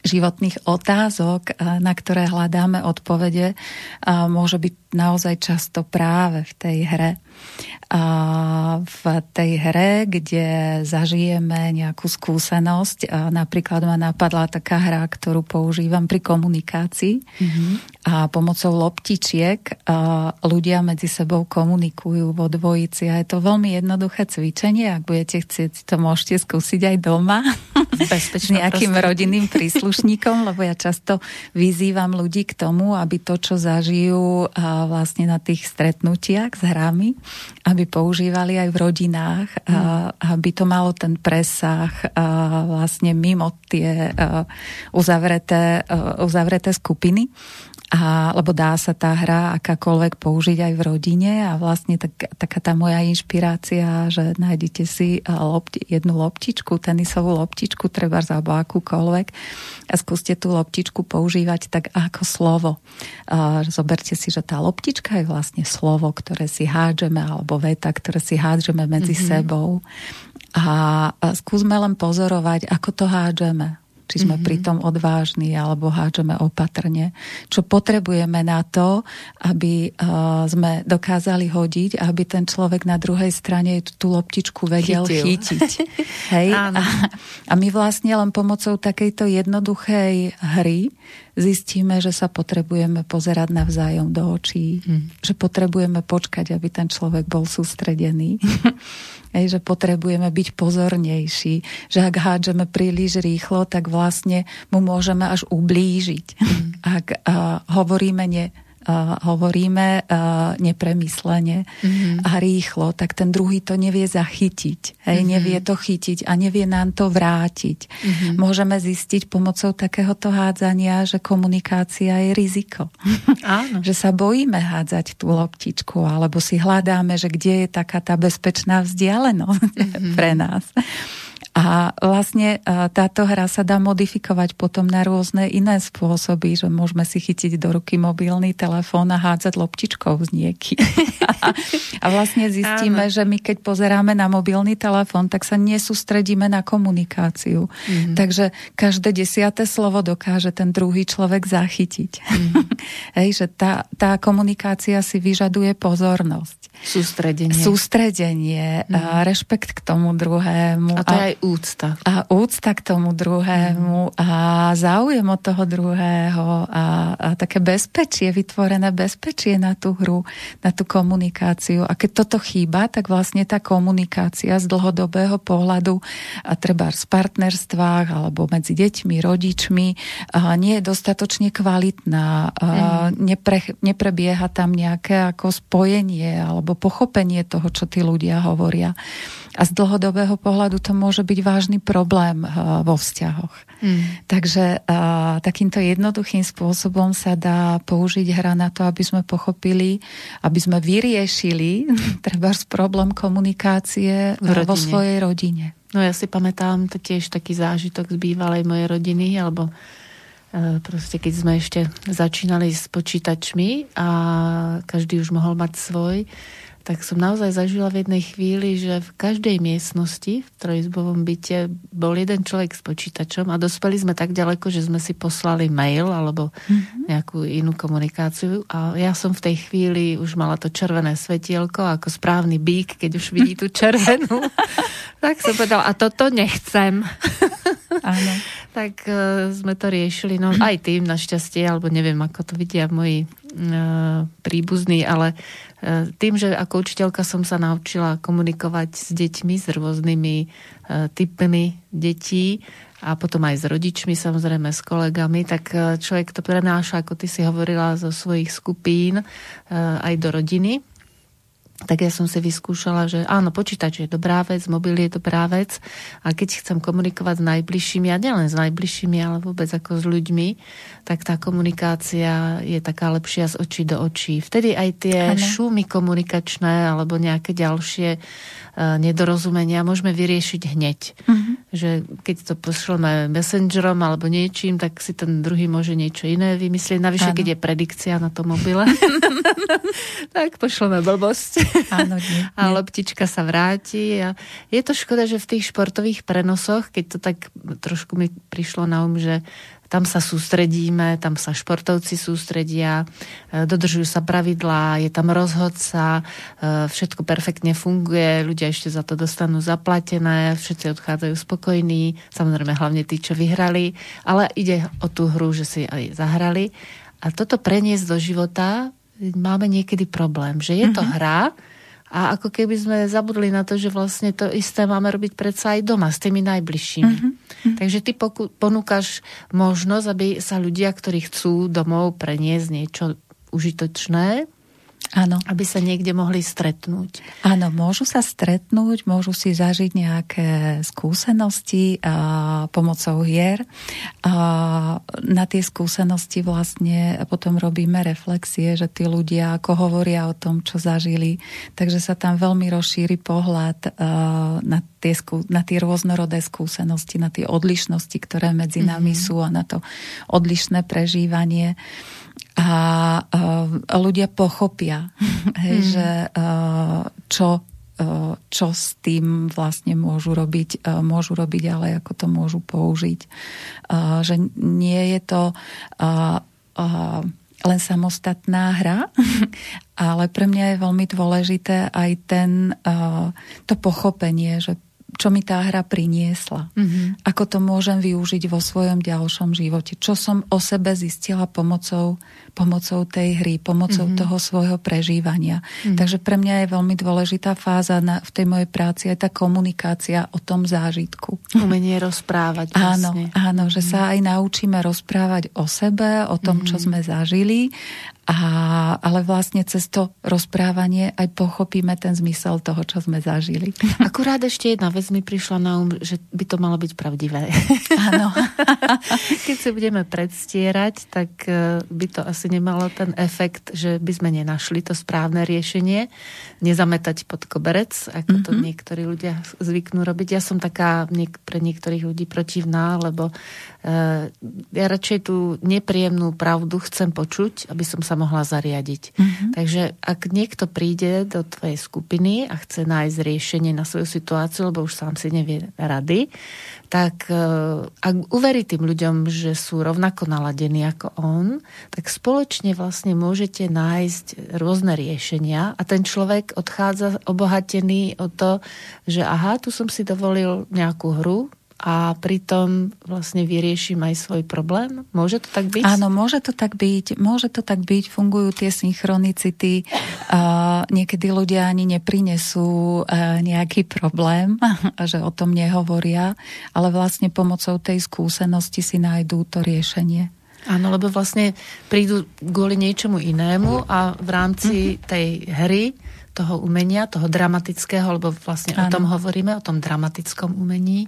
životných otázok, na ktoré hľadáme odpovede, môže byť naozaj často práve v tej hre. V tej hre, kde zažijeme nejakú skúsenosť, napríklad ma napadla taká hra, ktorú používam pri komunikácii mm-hmm. a pomocou loptičiek ľudia medzi sebou komunikujú vo dvojici a je to veľmi jednoduché cvičenie, ak budete chcieť, to môžete skúsiť aj doma s nejakým prostredí. rodinným príslušníkom, lebo ja často vyzývam ľudí k tomu, aby to, čo zažijú vlastne na tých stretnutiach s hrami, aby používali aj v rodinách, mm. aby to malo ten presah vlastne mimo tie uzavreté, uzavreté skupiny a, lebo dá sa tá hra akákoľvek použiť aj v rodine a vlastne tak, taká tá moja inšpirácia, že nájdete si lopti, jednu loptičku, tenisovú loptičku, treba za akúkoľvek a skúste tú loptičku používať tak ako slovo. A zoberte si, že tá loptička je vlastne slovo, ktoré si hádžeme alebo veta, ktoré si hádžeme medzi mm-hmm. sebou a, a skúsme len pozorovať, ako to hádžeme či sme mm-hmm. pritom odvážni alebo hádžeme opatrne. Čo potrebujeme na to, aby uh, sme dokázali hodiť, aby ten človek na druhej strane tú loptičku vedel Chytil. chytiť. Hej? A, a my vlastne len pomocou takejto jednoduchej hry zistíme, že sa potrebujeme pozerať navzájom do očí, mm. že potrebujeme počkať, aby ten človek bol sústredený. Hej, že potrebujeme byť pozornejší, že ak hádžeme príliš rýchlo, tak vlastne mu môžeme až ublížiť. Mm. Ak uh, hovoríme ne, hovoríme nepremyslene mm-hmm. a rýchlo, tak ten druhý to nevie zachytiť. Hej, mm-hmm. Nevie to chytiť a nevie nám to vrátiť. Mm-hmm. Môžeme zistiť pomocou takéhoto hádzania, že komunikácia je riziko. Áno. že sa bojíme hádzať tú loptičku, alebo si hľadáme, že kde je taká tá bezpečná vzdialenosť mm-hmm. pre nás. A vlastne e, táto hra sa dá modifikovať potom na rôzne iné spôsoby, že môžeme si chytiť do ruky mobilný telefón a hádzať loptičkou z nieky. a vlastne zistíme, Áno. že my keď pozeráme na mobilný telefón, tak sa nesústredíme na komunikáciu. Mm-hmm. Takže každé desiate slovo dokáže ten druhý človek zachytiť. Mm-hmm. Hej, že tá, tá komunikácia si vyžaduje pozornosť. Sústredenie. Sústredenie, mm-hmm. a rešpekt k tomu druhému. A to je aj úcta. A úcta k tomu druhému mm. a záujem od toho druhého a, a také bezpečie, vytvorené bezpečie na tú hru, na tú komunikáciu. A keď toto chýba, tak vlastne tá komunikácia z dlhodobého pohľadu a treba v partnerstvách alebo medzi deťmi, rodičmi a nie je dostatočne kvalitná. Mm. Nepre, neprebieha tam nejaké ako spojenie alebo pochopenie toho, čo tí ľudia hovoria. A z dlhodobého pohľadu to môže byť vážny problém eh, vo vzťahoch. Mm. Takže uh, takýmto jednoduchým spôsobom sa dá použiť hra na to, aby sme pochopili, aby sme vyriešili treba problém komunikácie eh, vo svojej rodine. No ja si pamätám tiež taký zážitok z bývalej mojej rodiny, alebo proste keď sme ešte začínali s počítačmi a každý už mohol mať svoj, tak som naozaj zažila v jednej chvíli, že v každej miestnosti v trojizbovom byte bol jeden človek s počítačom a dospeli sme tak ďaleko, že sme si poslali mail alebo mm-hmm. nejakú inú komunikáciu a ja som v tej chvíli už mala to červené svetielko ako správny bík, keď už vidí tú červenú. tak som povedala, a toto nechcem. Áno. tak uh, sme to riešili, no aj tým našťastie, alebo neviem, ako to vidia moji uh, príbuzní, ale tým, že ako učiteľka som sa naučila komunikovať s deťmi, s rôznymi uh, typmi detí a potom aj s rodičmi, samozrejme s kolegami, tak uh, človek to prenáša, ako ty si hovorila, zo svojich skupín aj do rodiny tak ja som si vyskúšala, že áno, počítač je dobrá vec, mobil je dobrá vec a keď chcem komunikovať s najbližšími, a nielen s najbližšími, ale vôbec ako s ľuďmi, tak tá komunikácia je taká lepšia z očí do očí. Vtedy aj tie ano. šumy komunikačné alebo nejaké ďalšie uh, nedorozumenia môžeme vyriešiť hneď. Uh-huh. Že keď to pošleme messengerom alebo niečím, tak si ten druhý môže niečo iné vymyslieť. Navyše, ano. keď je predikcia na tom mobile, tak pošleme blbosť. Áno, nie, nie. A loptička sa vráti. A je to škoda, že v tých športových prenosoch, keď to tak trošku mi prišlo na um, že tam sa sústredíme, tam sa športovci sústredia, e, dodržujú sa pravidlá, je tam rozhodca, e, všetko perfektne funguje, ľudia ešte za to dostanú zaplatené, všetci odchádzajú spokojní, samozrejme hlavne tí, čo vyhrali, ale ide o tú hru, že si aj zahrali. A toto preniesť do života máme niekedy problém, že je to mm-hmm. hra, a ako keby sme zabudli na to, že vlastne to isté máme robiť predsa aj doma s tými najbližšími. Mm-hmm. Takže ty poku- ponúkaš možnosť, aby sa ľudia, ktorí chcú domov preniesť niečo užitočné, Áno. Aby sa niekde mohli stretnúť. Áno, môžu sa stretnúť, môžu si zažiť nejaké skúsenosti a, pomocou hier. A, na tie skúsenosti vlastne potom robíme reflexie, že tí ľudia ako hovoria o tom, čo zažili, takže sa tam veľmi rozšíri pohľad a, na tie, na tie rôznorodé skúsenosti, na tie odlišnosti, ktoré medzi nami mm-hmm. sú a na to odlišné prežívanie a uh, ľudia pochopia, hej, mm. že uh, čo, uh, čo s tým vlastne môžu robiť, môžu robiť, ale ako to môžu použiť. Že nie je to len samostatná hra, ale pre mňa je veľmi dôležité aj ten, to pochopenie, že čo mi tá hra priniesla. Mm-hmm. Ako to môžem využiť vo svojom ďalšom živote. Čo som o sebe zistila pomocou, pomocou tej hry, pomocou mm-hmm. toho svojho prežívania. Mm-hmm. Takže pre mňa je veľmi dôležitá fáza na, v tej mojej práci aj tá komunikácia o tom zážitku. Umenie rozprávať. Vlastne. Áno, áno, že mm-hmm. sa aj naučíme rozprávať o sebe, o tom, mm-hmm. čo sme zažili a, ale vlastne cez to rozprávanie aj pochopíme ten zmysel toho, čo sme zažili. Akurát ešte jedna vec mi prišla na um, že by to malo byť pravdivé. Áno. Keď si budeme predstierať, tak e, by to asi nemalo ten efekt, že by sme nenašli to správne riešenie, nezametať pod koberec, ako mm-hmm. to mhm. niektorí ľudia zvyknú robiť. Ja som taká pre niektorých ľudí protivná, lebo uh, ja radšej tú nepríjemnú pravdu chcem počuť, aby som sa sa mohla zariadiť. Mm-hmm. Takže ak niekto príde do tvojej skupiny a chce nájsť riešenie na svoju situáciu, lebo už sám si nevie rady, tak e, ak uverí tým ľuďom, že sú rovnako naladení ako on, tak spoločne vlastne môžete nájsť rôzne riešenia a ten človek odchádza obohatený o to, že aha, tu som si dovolil nejakú hru, a pritom vlastne vyriešim aj svoj problém? Môže to tak byť? Áno, môže to tak byť. Môže to tak byť. Fungujú tie synchronicity. A niekedy ľudia ani neprinesú nejaký problém, že o tom nehovoria, ale vlastne pomocou tej skúsenosti si nájdú to riešenie. Áno, lebo vlastne prídu kvôli niečomu inému a v rámci mm-hmm. tej hry toho umenia, toho dramatického, lebo vlastne ano. o tom hovoríme, o tom dramatickom umení,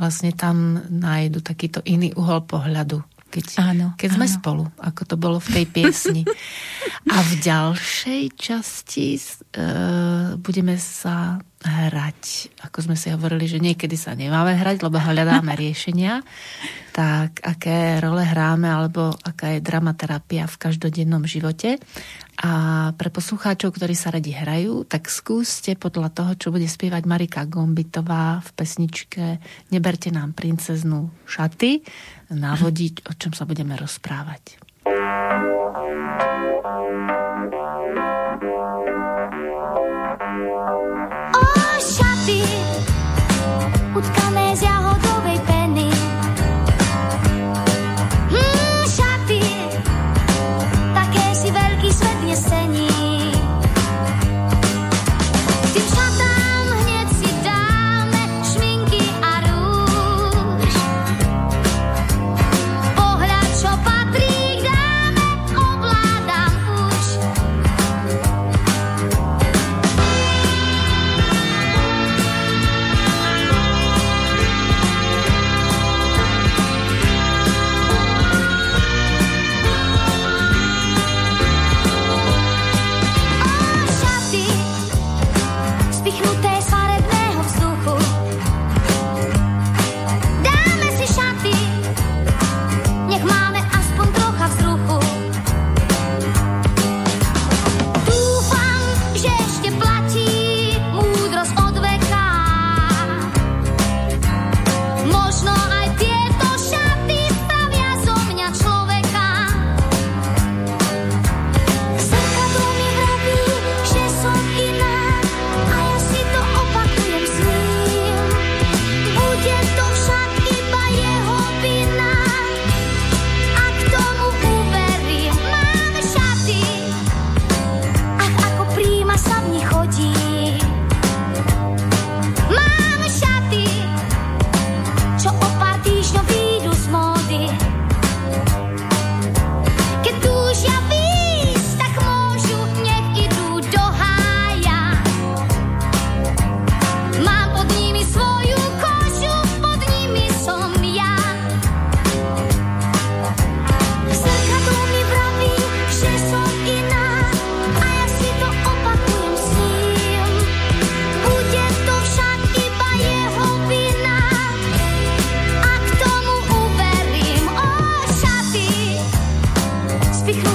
vlastne tam nájdu takýto iný uhol pohľadu. Keď, áno, keď sme áno. spolu, ako to bolo v tej piesni. A v ďalšej časti uh, budeme sa hrať. Ako sme si hovorili, že niekedy sa nemáme hrať, lebo hľadáme riešenia. Tak aké role hráme, alebo aká je dramaterapia v každodennom živote. A pre poslucháčov, ktorí sa radi hrajú, tak skúste podľa toho, čo bude spievať Marika Gombitová v pesničke Neberte nám princeznú šaty, navodiť, o čom sa budeme rozprávať.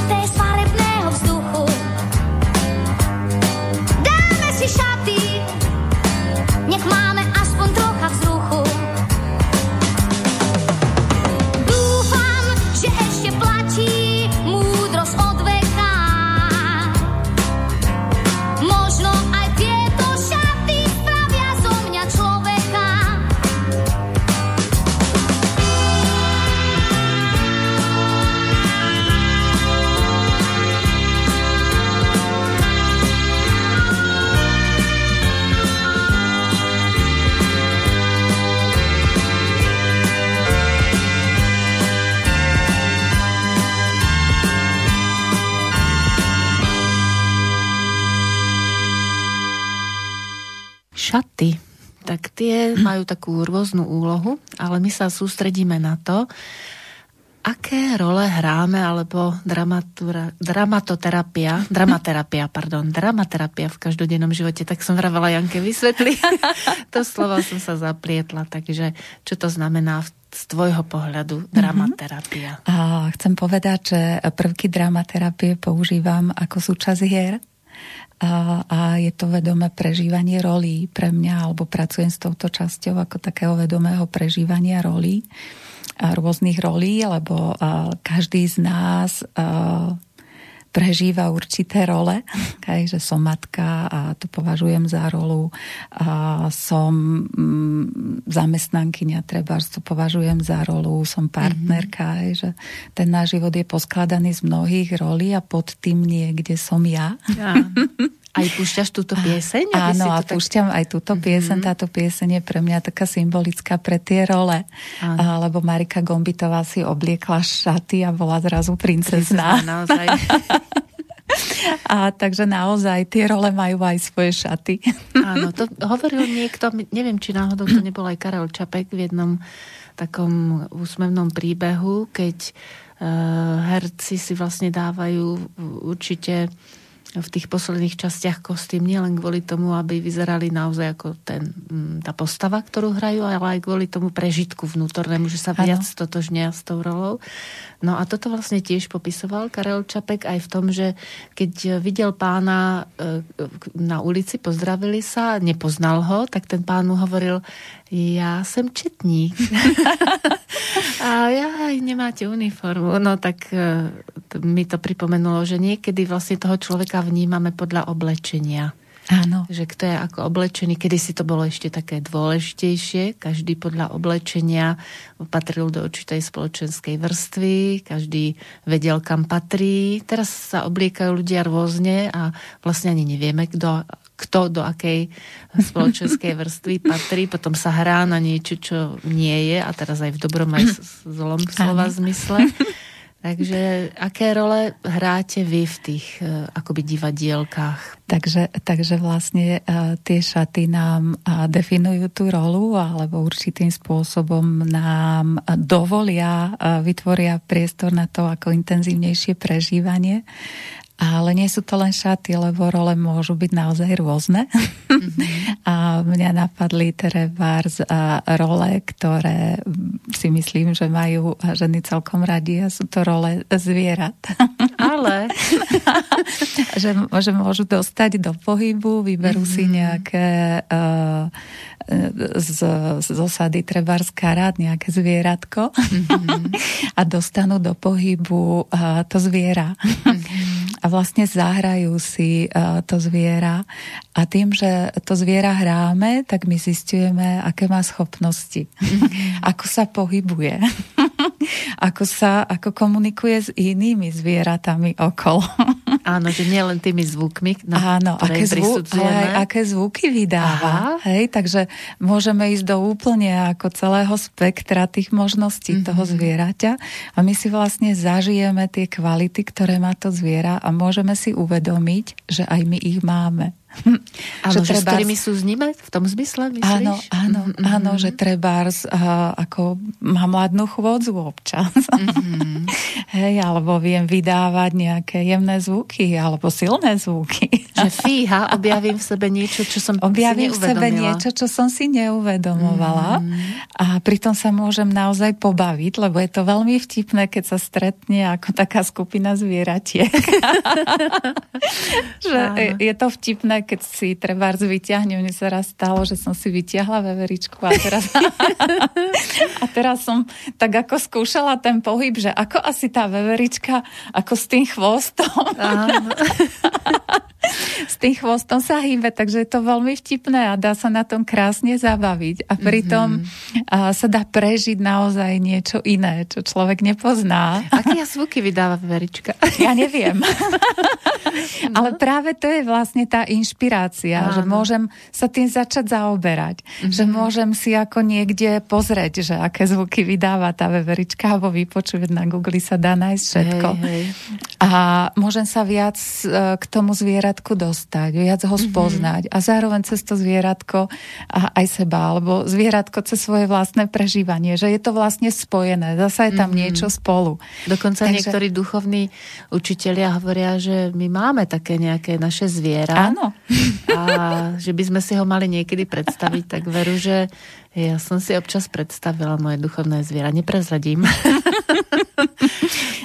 they smile. Majú takú rôznu úlohu, ale my sa sústredíme na to, aké role hráme, alebo dramatoterapia, dramaterapia, pardon, dramaterapia v každodennom živote, tak som vravala Janke vysvetli. to slovo som sa zaplietla, takže čo to znamená z tvojho pohľadu mhm. dramaterapia? Mm-hmm. A chcem povedať, že prvky dramaterapie používam ako súčasť hier a, a je to vedomé prežívanie rolí pre mňa, alebo pracujem s touto časťou ako takého vedomého prežívania rolí rôznych rolí, lebo každý z nás prežíva určité role, okay, že som matka a to považujem za rolu, a som mm, zamestnankyňa, treba, to považujem za rolu, som partnerka, mm-hmm. že ten náš život je poskladaný z mnohých rolí a pod tým niekde som ja. ja. Aj púšťaš túto pieseň? Áno, a tak... púšťam aj túto pieseň. Mm-hmm. Táto pieseň je pre mňa taká symbolická pre tie role. Áno. Lebo Marika Gombitová si obliekla šaty a bola zrazu princezná. naozaj. A takže naozaj tie role majú aj svoje šaty. Áno, to hovoril niekto, neviem, či náhodou to nebol aj Karel Čapek v jednom takom úsmevnom príbehu, keď uh, herci si vlastne dávajú určite v tých posledných častiach kostým nielen kvôli tomu, aby vyzerali naozaj ako ten, mm, tá postava, ktorú hrajú, ale aj kvôli tomu prežitku vnútornému, že sa viac ano. totožnia s tou rolou. No a toto vlastne tiež popisoval Karel Čapek aj v tom, že keď videl pána e, na ulici, pozdravili sa, nepoznal ho, tak ten pán mu hovoril, ja som četník. a ja aj nemáte uniformu. No tak e, mi to pripomenulo, že niekedy vlastne toho človeka vnímame podľa oblečenia. Áno. Že kto je ako oblečený, kedy si to bolo ešte také dôležitejšie, každý podľa oblečenia patril do určitej spoločenskej vrstvy, každý vedel, kam patrí. Teraz sa obliekajú ľudia rôzne a vlastne ani nevieme, kto, kto do akej spoločenskej vrstvy patrí, potom sa hrá na niečo, čo nie je a teraz aj v dobrom aj zlom slova zmysle. Takže aké role hráte vy v tých uh, akoby divadielkách? Takže, takže vlastne uh, tie šaty nám uh, definujú tú rolu alebo určitým spôsobom nám dovolia, vytvoria priestor na to ako intenzívnejšie prežívanie. Ale nie sú to len šaty, lebo role môžu byť naozaj rôzne. Mm-hmm. a mňa napadli trebárs a role, ktoré si myslím, že majú ženy celkom radi a sú to role zvierat. Ale? že, že môžu dostať do pohybu, vyberú mm-hmm. si mhm. nejaké uh, z, z osady trebárs karát, nejaké zvieratko mm-hmm. a dostanú do pohybu uh, to zviera. Mm-hmm a vlastne zahrajú si uh, to zviera. A tým, že to zviera hráme, tak my zistujeme, aké má schopnosti, ako sa pohybuje, ako sa, ako komunikuje s inými zvieratami okolo. Áno, že nie len tými zvukmi, na Áno, aké, ale aj aké zvuky vydáva. Aha. Hej, takže môžeme ísť do úplne ako celého spektra tých možností mm-hmm. toho zvieraťa a my si vlastne zažijeme tie kvality, ktoré má to zviera a môžeme si uvedomiť, že aj my ich máme. Áno, že, že treba... s ktorými sú znime v tom zmysle, myslíš? Áno, áno, mm-hmm. áno, že treba uh, ako mám mladnú chôdzu občas. Mm-hmm. Hej, alebo viem vydávať nejaké jemné zvuky, alebo silné zvuky. Že fíha, objavím v sebe niečo, čo som objavím si v sebe niečo, čo som si neuvedomovala. Mm-hmm. A pritom sa môžem naozaj pobaviť, lebo je to veľmi vtipné, keď sa stretne ako taká skupina zvieratiek. že je to vtipné, keď si treba vyťahnem, mne sa raz stalo, že som si vyťahla veveričku a teraz, a teraz som tak ako skúšala ten pohyb, že ako asi tá veverička, ako s tým chvostom. s tým chvostom sa hýbe, takže je to veľmi vtipné a dá sa na tom krásne zabaviť. A pritom mm-hmm. a, sa dá prežiť naozaj niečo iné, čo človek nepozná. Aké zvuky vydáva Verička? Ja neviem. no. Ale práve to je vlastne tá inšpirácia, Áno. že môžem sa tým začať zaoberať. Mm-hmm. Že môžem si ako niekde pozrieť, že aké zvuky vydáva tá veverička, alebo vypočuť na Google sa dá nájsť všetko. Hej, hej. A môžem sa viac e, k tomu zvieratku dostať, viac ho mhm. spoznať mm-hmm. a zároveň cez to zvieratko a aj seba, alebo zvieratko cez svoje vlastné prežívanie, že je to vlastne spojené, zasa je tam mm-hmm. niečo spolu. Dokonca Takže... niektorí duchovní učitelia hovoria, že my máme také nejaké naše zviera. Áno. A že by sme si ho mali niekedy predstaviť, tak veru, že ja som si občas predstavila moje duchovné zviera. Neprezradím.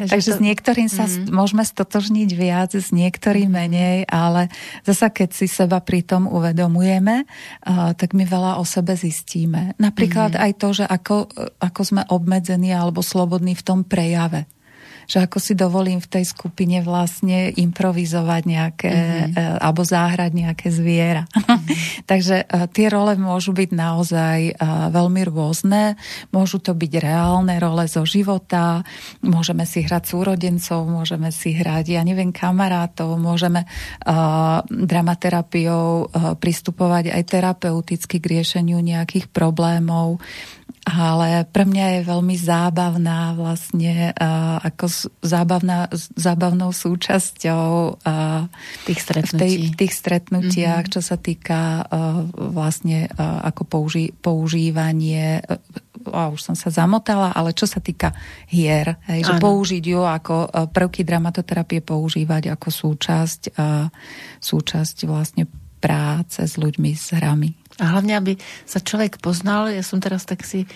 Takže to... s niektorým sa mm. môžeme stotožniť viac, s niektorým menej, ale zasa keď si seba pri tom uvedomujeme, uh, tak my veľa o sebe zistíme. Napríklad mm. aj to, že ako, ako sme obmedzení alebo slobodní v tom prejave že ako si dovolím v tej skupine vlastne improvizovať nejaké, mm-hmm. alebo záhrať nejaké zviera. Mm-hmm. Takže e, tie role môžu byť naozaj e, veľmi rôzne. Môžu to byť reálne role zo života, môžeme si hrať súrodencov, môžeme si hrať, ja neviem, kamarátov, môžeme uh, dramaterapiou uh, pristupovať aj terapeuticky k riešeniu nejakých problémov ale pre mňa je veľmi zábavná vlastne uh, ako zábavná, zábavnou súčasťou uh, tých stretnutí. V, tej, v tých stretnutiach, mm-hmm. čo sa týka uh, vlastne uh, ako použi, používanie a už som sa zamotala, ale čo sa týka hier, hej, že použiť ju ako prvky dramatoterapie používať ako súčasť, uh, súčasť vlastne práce s ľuďmi, s hrami. A hlavne, aby sa človek poznal, ja som teraz tak si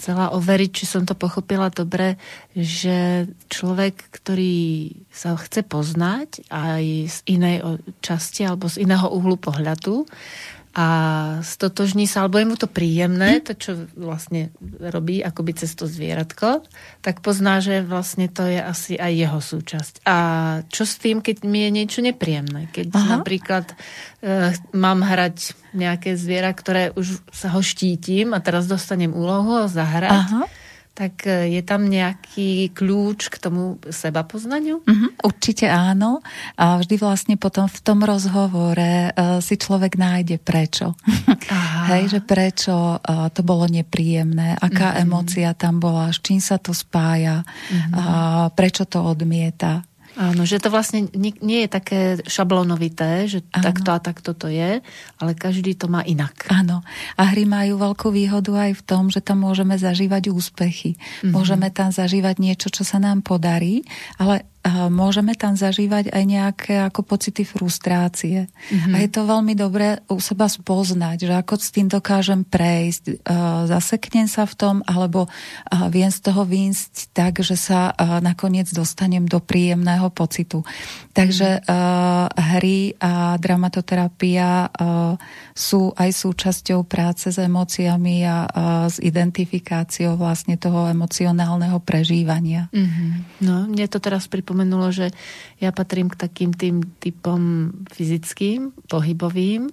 chcela overiť, či som to pochopila dobre, že človek, ktorý sa chce poznať aj z inej časti alebo z iného uhlu pohľadu, a stotožní sa, alebo je mu to príjemné, to, čo vlastne robí akoby cez to zvieratko, tak pozná, že vlastne to je asi aj jeho súčasť. A čo s tým, keď mi je niečo nepríjemné? Keď Aha. napríklad e, mám hrať nejaké zviera, ktoré už sa ho štítim a teraz dostanem úlohu zahrať, Aha tak e, je tam nejaký kľúč k tomu seba poznaniu? Uh-huh, určite áno. A vždy vlastne potom v tom rozhovore uh, si človek nájde prečo. Hej, že prečo uh, to bolo nepríjemné, aká uh-huh. emócia tam bola, s čím sa to spája, uh-huh. uh, prečo to odmieta. Áno, že to vlastne nie, nie je také šablónovité, že Áno. takto a takto to je, ale každý to má inak. Áno. A hry majú veľkú výhodu aj v tom, že tam môžeme zažívať úspechy. Mm-hmm. Môžeme tam zažívať niečo, čo sa nám podarí, ale môžeme tam zažívať aj nejaké ako pocity frustrácie. Mm-hmm. A je to veľmi dobré u seba spoznať, že ako s tým dokážem prejsť, zaseknem sa v tom, alebo viem z toho výjsť tak, že sa nakoniec dostanem do príjemného pocitu. Takže mm-hmm. hry a dramatoterapia sú aj súčasťou práce s emóciami a s identifikáciou vlastne toho emocionálneho prežívania. Mm-hmm. No, mne to teraz pri pripomenulo, že ja patrím k takým tým typom fyzickým, pohybovým,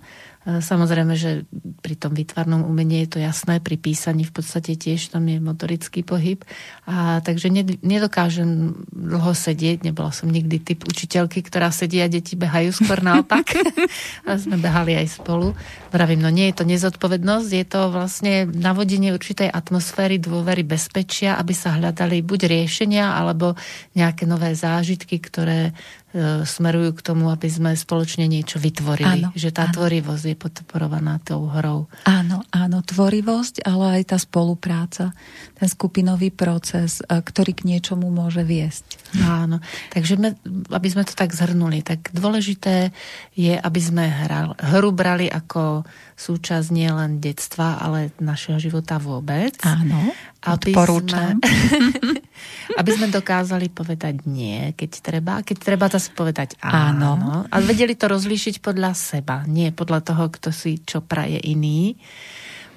samozrejme, že pri tom výtvarnom umení je to jasné, pri písaní v podstate tiež tam je motorický pohyb. A takže nedokážem dlho sedieť, nebola som nikdy typ učiteľky, ktorá sedí a deti behajú skôr naopak. a sme behali aj spolu. Vravím, no nie je to nezodpovednosť, je to vlastne navodenie určitej atmosféry, dôvery, bezpečia, aby sa hľadali buď riešenia, alebo nejaké nové zážitky, ktoré E, smerujú k tomu, aby sme spoločne niečo vytvorili. Áno, že tá áno. tvorivosť je podporovaná tou hrou. Áno, áno, tvorivosť, ale aj tá spolupráca, ten skupinový proces, e, ktorý k niečomu môže viesť. Áno, takže me, aby sme to tak zhrnuli, tak dôležité je, aby sme hral, hru brali ako súčasť nielen detstva, ale našeho života vôbec. Áno, aby odporúčam. Sme, aby sme dokázali povedať nie, keď treba, a keď treba zase povedať áno. áno. A vedeli to rozlíšiť podľa seba, nie podľa toho, kto si čo praje iný.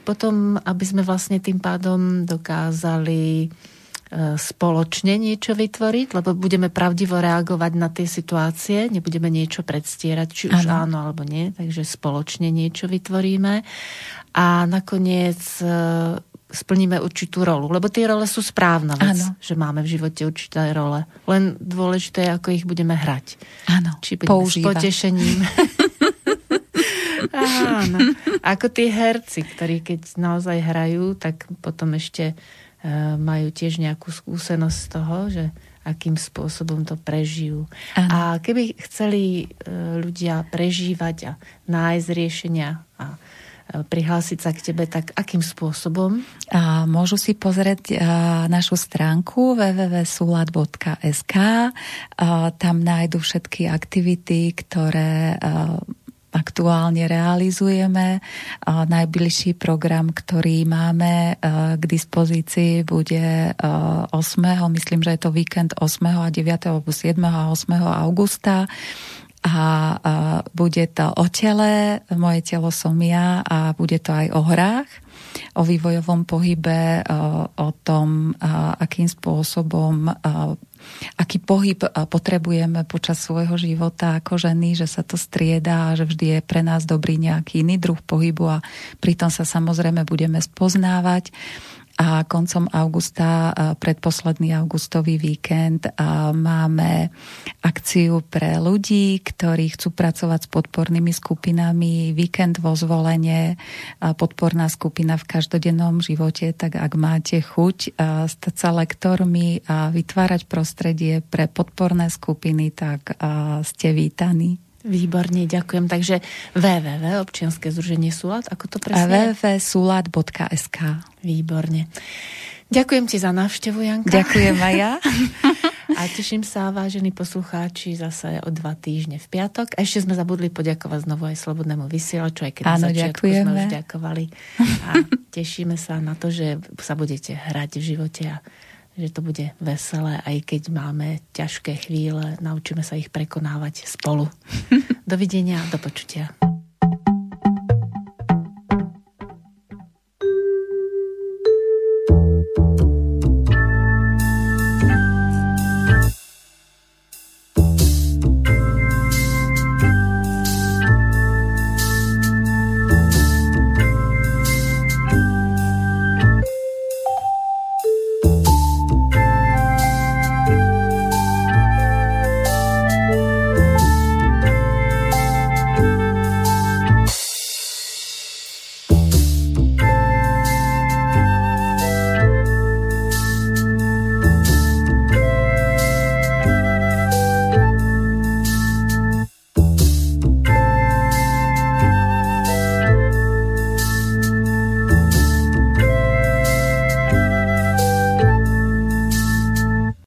Potom, aby sme vlastne tým pádom dokázali E, spoločne niečo vytvoriť, lebo budeme pravdivo reagovať na tie situácie, nebudeme niečo predstierať, či už ano. áno alebo nie, takže spoločne niečo vytvoríme a nakoniec e, splníme určitú rolu, lebo tie role sú správna vec, ano. že máme v živote určité role. Len dôležité je, ako ich budeme hrať. Áno, Či budeme s potešením. Áno. Ako tí herci, ktorí keď naozaj hrajú, tak potom ešte E, majú tiež nejakú skúsenosť z toho, že akým spôsobom to prežijú. Ano. A keby chceli e, ľudia prežívať a nájsť riešenia a prihlásiť sa k tebe, tak akým spôsobom? A môžu si pozrieť našu stránku www.sulad.sk. Tam nájdu všetky aktivity, ktoré aktuálne realizujeme. Najbližší program, ktorý máme k dispozícii, bude 8. Myslím, že je to víkend 8. a 9. alebo 7. a 8. augusta a bude to o tele, moje telo som ja a bude to aj o hrách, o vývojovom pohybe, o tom, akým spôsobom aký pohyb potrebujeme počas svojho života ako ženy, že sa to strieda a že vždy je pre nás dobrý nejaký iný druh pohybu a pritom sa samozrejme budeme spoznávať a koncom augusta, predposledný augustový víkend, máme akciu pre ľudí, ktorí chcú pracovať s podpornými skupinami. Víkend vo zvolenie, podporná skupina v každodennom živote, tak ak máte chuť stať sa lektormi a vytvárať prostredie pre podporné skupiny, tak ste vítaní. Výborne, ďakujem. Takže www, občianske združenie Súlad, ako to presne? www.súlad.sk Výborne. Ďakujem ti za návštevu, Janka. Ďakujem aj ja. A teším sa, vážení poslucháči, zase o dva týždne v piatok. A ešte sme zabudli poďakovať znovu aj Slobodnému vysielaču, aj keď Áno, na začiatku ďakujeme. sme už ďakovali. A tešíme sa na to, že sa budete hrať v živote a že to bude veselé, aj keď máme ťažké chvíle, naučíme sa ich prekonávať spolu. Dovidenia, do počutia.